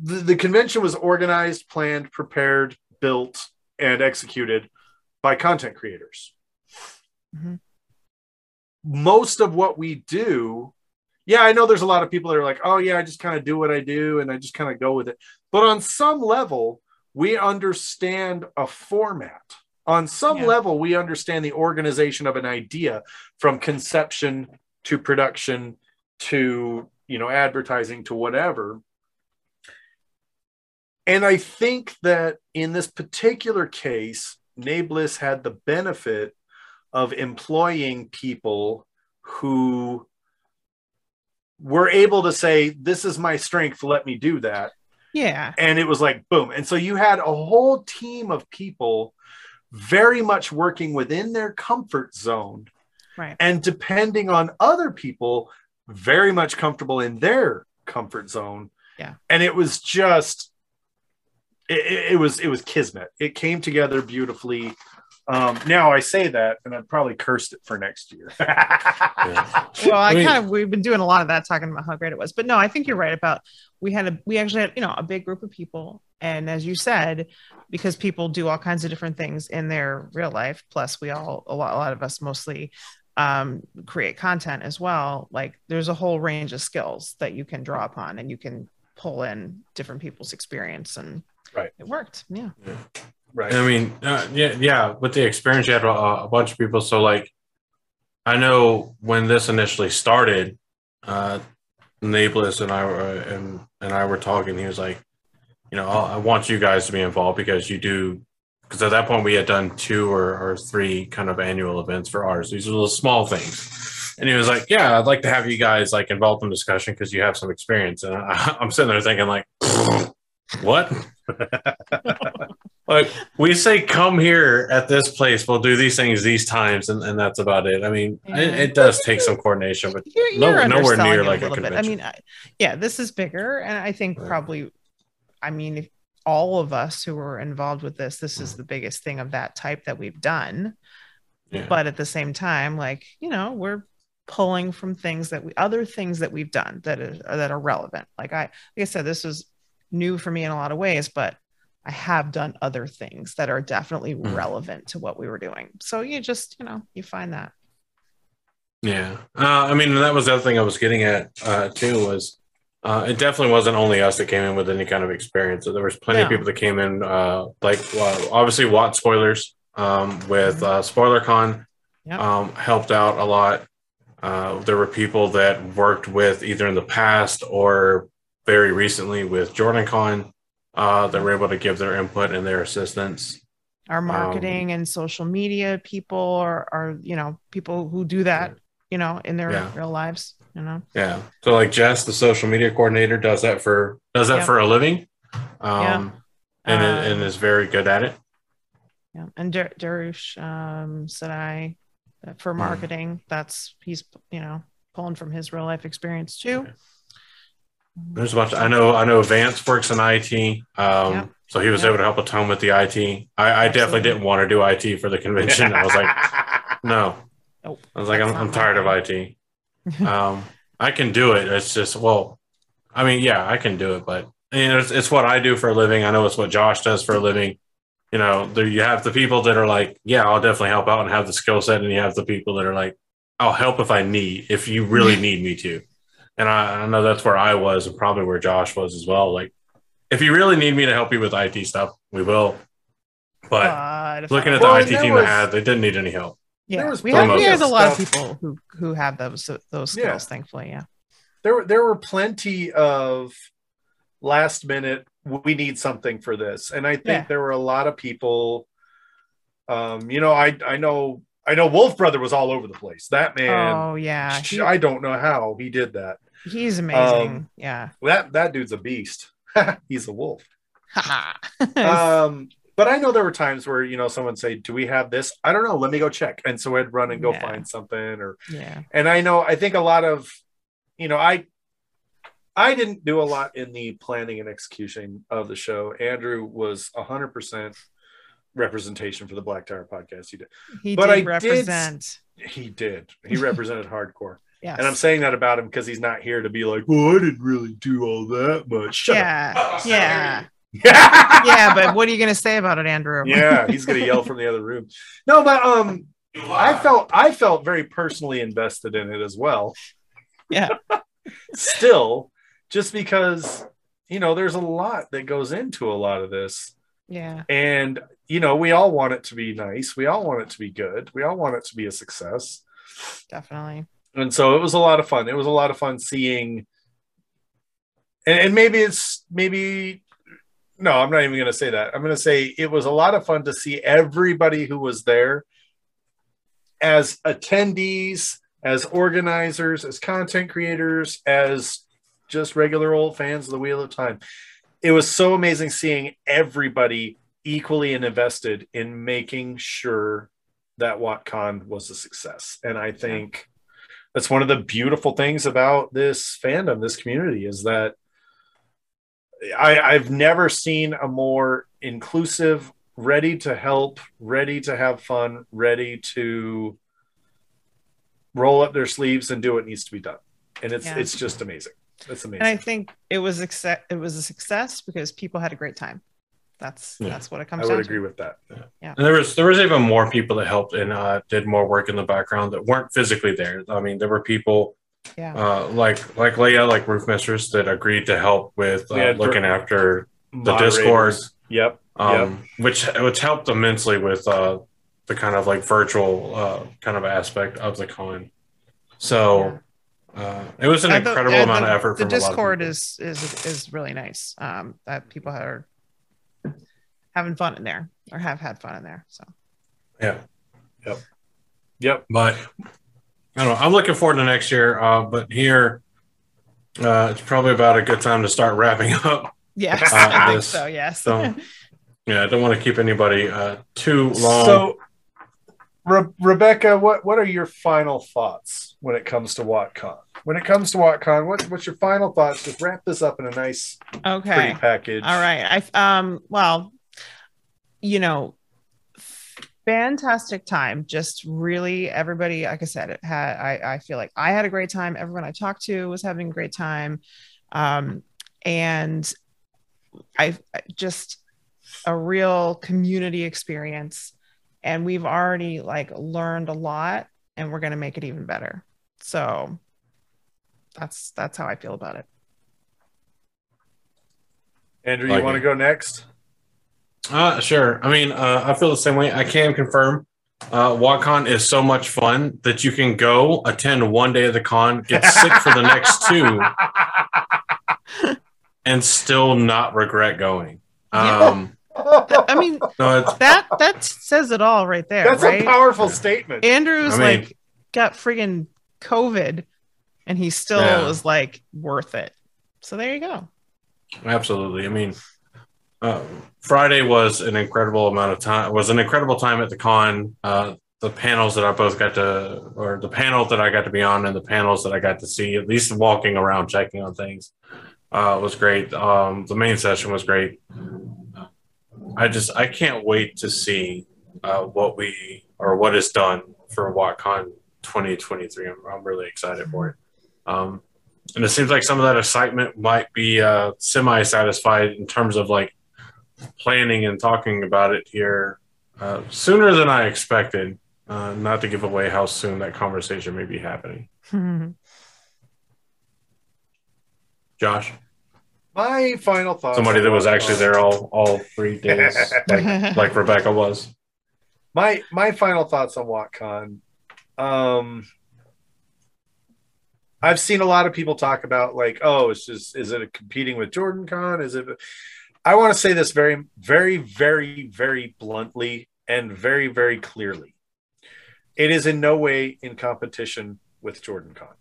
the, the convention was organized, planned, prepared, built, and executed by content creators. Mhm. Most of what we do, yeah, I know there's a lot of people that are like, oh, yeah, I just kind of do what I do and I just kind of go with it. But on some level, we understand a format. On some Yeah. level, we understand the organization of an idea from conception to production to you know advertising to whatever and i think that in this particular case nablis had the benefit of employing people who were able to say this is my strength let me do that Yeah. and it was like boom and so you had a whole team of people very much working within their comfort zone Right. and depending on other people very much comfortable in their comfort zone Yeah. and it was just it, it- was it was kismet it came together beautifully um now i say that and i'd probably cursed it for next year (laughs) Well, I, I mean- kind of we've been doing a lot of that talking about how great it was. But no, I think you're right about we had a we actually had, you know, a big group of people. And as you said, because people do all kinds of different things in their real life, plus we all a lot, a lot of us mostly um, create content as well. Like there's a whole range of skills that you can draw upon and you can pull in different people's experience and Right. it worked. Yeah. Right I mean, uh, yeah, yeah. With the experience, you had a, a bunch of people. So, like, I know when this initially started, uh, Nablis and I were and and I were talking. He was like, you know, I I want you guys to be involved because you do because at that point we had done two or, or three kind of annual events for ours. These are little small things. And he was like, "Yeah, I'd like to have you guys like involved in discussion because you have some experience." And I, (laughs) I'm sitting there thinking, like, (laughs) "What?" (laughs) like we say, "Come here at this place. We'll do these things these times," and, and that's about it. I mean, it, Yeah. it does take some coordination, but You're, No- you're nowhere near it like a little bit. I mean, I, yeah, this is bigger, and I think probably, I mean, if all of us who were involved with this, this Mm. is the biggest thing of that type that we've done. yeah. But at the same time, like you know, we're pulling from things that we other things that we've done that is that are relevant. Like I, like I said, this was new for me in a lot of ways, but I have done other things that are definitely Mm. relevant to what we were doing. So you just, you know, you find that. Yeah, uh, I mean that was the other thing I was getting at uh, too was uh, it definitely wasn't only us that came in with any kind of experience. There was plenty of people that came in, uh, like well, obviously WoT spoilers um, with uh, SpoilerCon Yep. um, helped out a lot. Uh, there were people that worked with either in the past or very recently with JordanCon uh, that were able to give their input and their assistance. our Um, marketing and social media people are, are you know people who do that you know in their Yeah. real lives you know Yeah. So like Jess, the social media coordinator, does that for does that Yep. for a living, um, Yeah. and Um, and is very good at it. yeah and Dar- Darush um said i uh, for Hmm. marketing that's he's you know pulling from his real life experience too Okay. There's a bunch. I know. I know. Vance works in IT, um, Yep. so he was Yep. able to help a ton with the IT. I, I definitely didn't want to do IT for the convention. I was like, (laughs) no. Nope, I was like, that's I'm, I'm tired of. IT. um, I can do it. It's just well, I mean, yeah, I can do it, but you know, it's, it's what I do for a living. I know it's what Josh does for a living. You know, there you have the people that are like, yeah, I'll definitely help out and have the skill set, and you have the people that are like, I'll help if I need, if you really need me to. And I, I know that's where I was, and probably where Josh was as well. Like, if you really need me to help you with IT stuff, we will. But But if looking at the Well, IT team was- I had, they didn't need any help. yeah there was we have, we have a lot of people who who have those those skills Yeah. thankfully yeah there were there were plenty of last minute we need something for this and i think Yeah. there were a lot of people um you know i i know i know wolf brother was all over the place that man oh yeah he- i don't know how he did that he's amazing um, yeah that that dude's a beast (laughs) he's a wolf (laughs) um but i know there were times where you know someone say do we have this i don't know let me go check and so i'd run and go Yeah. find something or yeah and I know I think a lot of you know I I didn't do a lot in the planning and execution of the show. Andrew was hundred percent representation for the Black Tower podcast. He did. he But did I did- represent He did. He represented (laughs) hardcore. Yes And I'm saying that about him because he's not here to be like, well, I didn't really do all that much. Shut (laughs) yeah. Yeah. Up. (laughs) yeah but what are you going to say about it andrew? Yeah, he's gonna yell from the other room. No, but um I felt I felt very personally invested in it as well. yeah. (laughs) Still just because you know there's a lot that goes into a lot of this. Yeah. And you know we all want it to be nice. We all want it to be good. We all want it to be a success. Definitely and so it was a lot of fun. It was a lot of fun seeing and, and maybe it's maybe no i'm not even going to say that. I'm going to say it was a lot of fun to see everybody who was there as attendees as organizers as content creators as just regular old fans of the wheel of time. It was so amazing seeing everybody equally invested in making sure that WoTCon was a success. And I think that's one of the beautiful things about this fandom, this community, is that I, I've never seen a more inclusive, ready to help, ready to have fun, ready to roll up their sleeves and do what needs to be done. And it's Yeah. it's just amazing. It's amazing. and i think it was accept it was a success because people had a great time that's Yeah. that's what it comes. I comes would down agree to with that. Yeah. And there was there was even more people that helped and uh, did more work in the background that weren't physically there. I mean, there were people yeah uh, like like Leia, like Roof Mistress, that agreed to help with uh, Yeah, dir- looking after the Moderators. Discord, Yep. um, which which helped immensely with uh, the kind of like virtual uh, kind of aspect of the con. So uh, it was an And incredible and amount the, of effort. The from a lot of Discord is is is really nice. Um, that people are having fun in there or have had fun in there. So Yeah. Yep. Yep. But I don't know. I'm looking forward to next year. Uh, but here, uh, it's probably about a good time to start wrapping (laughs) up. yes, Uh, I think so. Yes. so- (laughs) Yeah, I don't want to keep anybody uh, too long. So, Re- Rebecca, what what are your final thoughts when it comes to WoTCon? When it comes to WoTCon, what, what's your final thoughts? Just wrap this up in a nice, okay. pretty package. All right. I um well, you know, fantastic time. Just really everybody, like I said, it had I, I feel like I had a great time. Everyone I talked to was having a great time. Um and I I just a real community experience. And we've already like learned a lot and we're gonna make it even better. So that's that's how I feel about it. Andrew, Like you want to go next? Uh, sure. I mean, uh, I feel the same way. I can confirm. Uh, WoTCon is so much fun that you can go attend one day of the con, get sick for the next (laughs) two, and still not regret going. Um, I mean, no, it's, that that says it all right there, That's right? a powerful statement. Andrew's I mean- like got friggin' COVID, and he still Yeah. is like worth it. So there you go. absolutely. I mean, uh, Friday was an incredible amount of time. Was an incredible time at the con. Uh, the panels that I both got to, or the panel that I got to be on, and the panels that I got to see, at least walking around checking on things, uh, was great. Um, the main session was great. I just I can't wait to see uh, what we or what is done for WoTCon 2023. I'm, I'm really excited for it. Um, and it seems like some of that excitement might be uh, semi satisfied in terms of like planning and talking about it here uh, sooner than I expected. Uh, not to give away how soon that conversation may be happening. (laughs) Josh, My final thoughts. somebody that was actually there all all three days, like, (laughs) like Rebecca was. my my final thoughts on WoTCon. Um, I've seen a lot of people talk about like, oh, it's just is it competing with Jordan Con? Is it? I want to say this very, very, very, very bluntly and very, very clearly. It is in no way in competition with Jordan Con.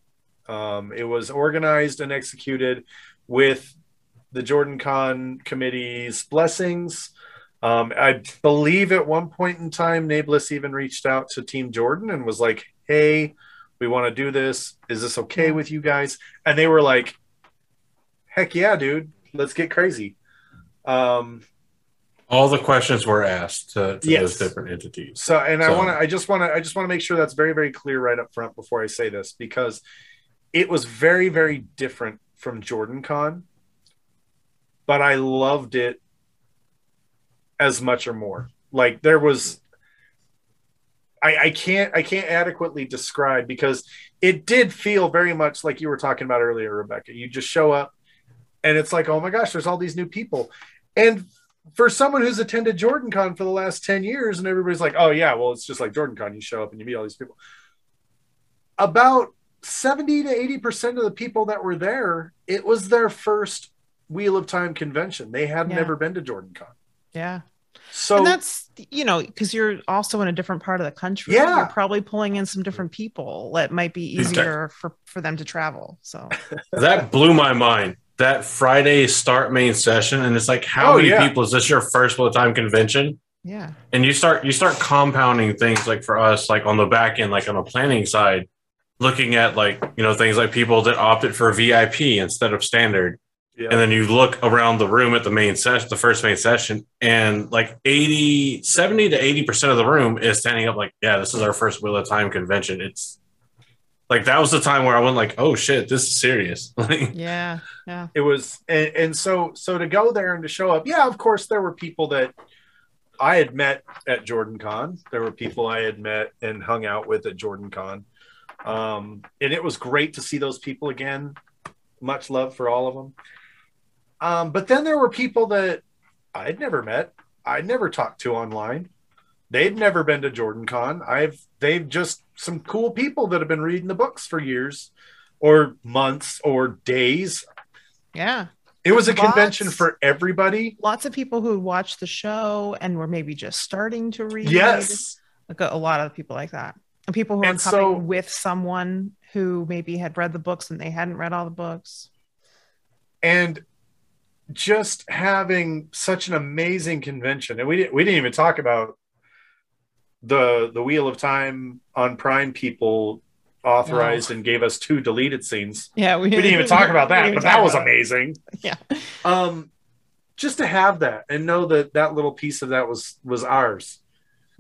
Um, it was organized and executed with the Jordan Con committee's blessings. Um, I believe at one point in time, Nablus even reached out to Team Jordan and was like, "Hey, we want to do this. Is this okay with you guys?" And they were like, "Heck yeah, dude! Let's get crazy." Um, All the questions were asked to, to Yes. those different entities. so, and I want to, I just want to, I just want to make sure that's very, very clear right up front before I say this because it was very, very different from Jordan Con, but I loved it as much or more. Like there was, I, I can't, I can't adequately describe because it did feel very much like you were talking about earlier, Rebecca. You just show up, and it's like, oh my gosh, there's all these new people, and for someone who's attended Jordan Con for the last 10 years, and everybody's like, oh, yeah, well, it's just like Jordan Con. You show up and you meet all these people. About 70 to 80% of the people that were there, it was their first Wheel of Time convention. They had Yeah. never been to Jordan Con. yeah. So and that's you know because you're also in a different part of the country Yeah. you're probably pulling in some different people that might be These guys- easier for for them to travel so (laughs) that blew my mind. That Friday start main session, and it's like, how Oh, many yeah. people is this your first full time convention? yeah And you start you start compounding things like for us, like on the back end, like on the planning side, looking at like you know things like people that opted for VIP instead of standard, yeah. and then you look around the room at the main session, the first main session, and like 80, 70 to eighty percent of the room is standing up like, yeah, this is our first Wheel of Time convention. It's like that was the time where I went like, oh shit, this is serious. (laughs) Like, yeah yeah. it was and, and so so to go there and to show up yeah of course there were people that i had met at jordan con. There were people i had met and hung out with at jordan con. Um, and it was great to see those people again. Much love for all of them. Um, but then there were people that i'd never met i'd never talked to online they'd never been to jordan con i've they've just some cool people that have been reading the books for years or months or days yeah It was a convention for everybody. lots of people who watched the show and were maybe just starting to read. Yes. like a, a lot of people like that, and people who are coming so- with someone who maybe had read the books and they hadn't read all the books. and just having such an amazing convention and we didn't we didn't even talk about the the wheel of time on prime people authorized and gave us two deleted scenes. Yeah, we didn't even talk about that but that was it. amazing. Yeah. um just to have that and know that that little piece of that was was ours.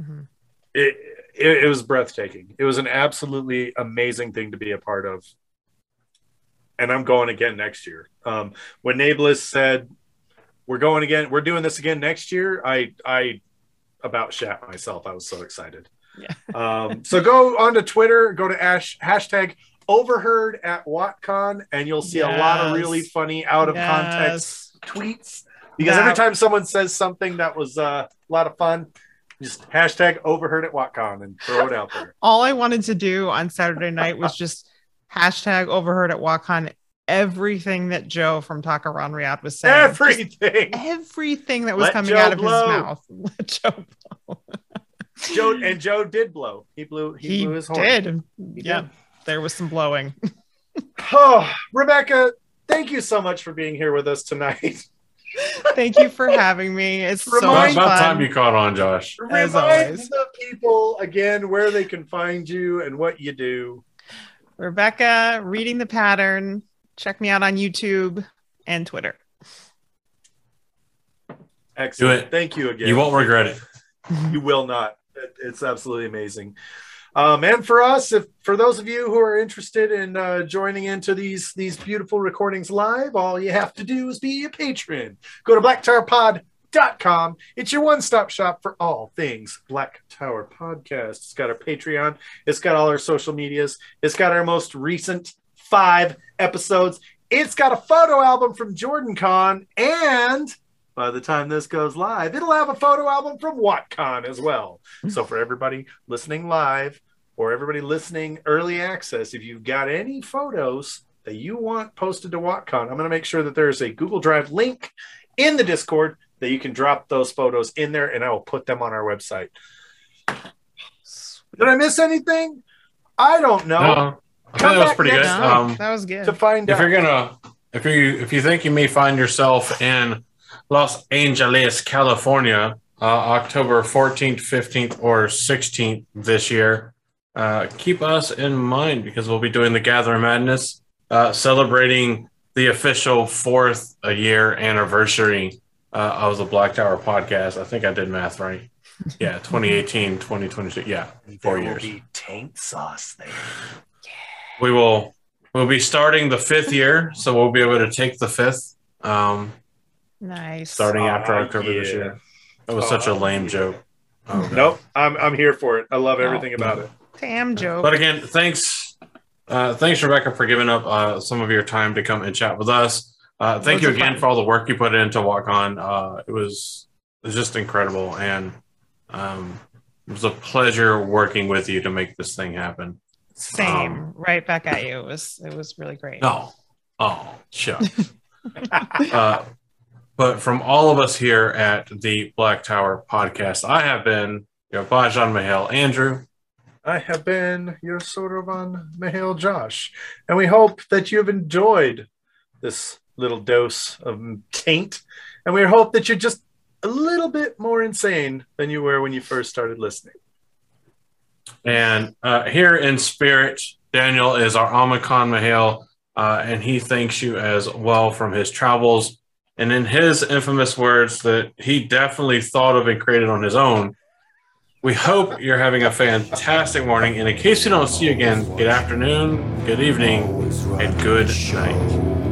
Mhm. it, it it was breathtaking. It was an absolutely amazing thing to be a part of. And i'm going again next year. Um when Nablus said we're going again we're doing this again next year i i about shat myself. I was so excited. Yeah. (laughs) um so go on to twitter go to ash hashtag overheard at WoTCon and you'll see a lot of really funny out of context tweets. Because every time someone says something that was uh, a lot of fun just hashtag overheard at WoTCon and throw it out there. (laughs) All I wanted to do on Saturday night was just hashtag overheard at WoTCon everything that Joe from Takaran Riyadh was saying. Just everything everything that was Let coming Joe out of blow. his mouth. (laughs) Let Joe blow. joe and joe did blow he blew he, He, blew his horn did. He yeah, did. there was some blowing. (laughs) oh rebecca thank you so much for being here with us tonight (laughs) Thank you for having me. It's so Remind- much About, about time you caught on, Josh. As remind always. the people again where they can find you and what you do Rebecca, reading the pattern. Check me out on YouTube and Twitter. excellent. Do it. thank you again. You won't regret it. (laughs) you will not. It's absolutely amazing. Um, and for us if for those of you who are interested in uh, joining into these these beautiful recordings live all you have to do is be a patron. Go to blacktowerpod.com it's your one-stop shop for all things black tower podcast. It's got our patreon. It's got all our social medias. It's got our most recent five episodes it's got a photo album from jordan con and by the time this goes live, it'll have a photo album from WoTCon as well. So for everybody listening live or everybody listening early access, if you've got any photos that you want posted to WoTCon, I'm going to make sure that there's a Google Drive link in the Discord that you can drop those photos in there, and I will put them on our website. Did I miss anything? I don't know. No, that was pretty good. Um, that was good. To find if out, you're gonna, if you if you think you may find yourself in Los Angeles, California, uh, October 14th, 15th, or 16th this year, uh, keep us in mind because we'll be doing the Gathering Madness, uh, celebrating the official fourth a year anniversary uh, of the Black Tower podcast. I think I did math right. Yeah, 2018, 2022. Yeah, four there will years. be taint sauce there. We will we'll be starting the fifth year, so we'll be able to take the fifth. Um, nice. starting after Aw, October this year. That was such a lame yeah. joke. Oh, God. Nope, I'm I'm here for it. I love No. everything about it. Damn joke. But again, thanks, uh, thanks Rebecca for giving up uh, some of your time to come and chat with us. Uh, thank you again fun. for all the work you put into WoTCon. Uh, it was it was just incredible, and um, it was a pleasure working with you to make this thing happen. Same. Um, right back at you. It was it was really great. Oh, oh, sure. (laughs) uh, but from all of us here at the Black Tower podcast, I have been your Bajan Mahal, Andrew. I have been your Sorovan Mahale Josh, and we hope that you have enjoyed this little dose of taint, and we hope that you're just a little bit more insane than you were when you first started listening. And uh, here in spirit, Daniel is our Amakan Mahale, uh, and he thanks you as well from his travels. And in his infamous words that he definitely thought of and created on his own, we hope you're having a fantastic morning. And in case we don't see you again, good afternoon, good evening, and good night.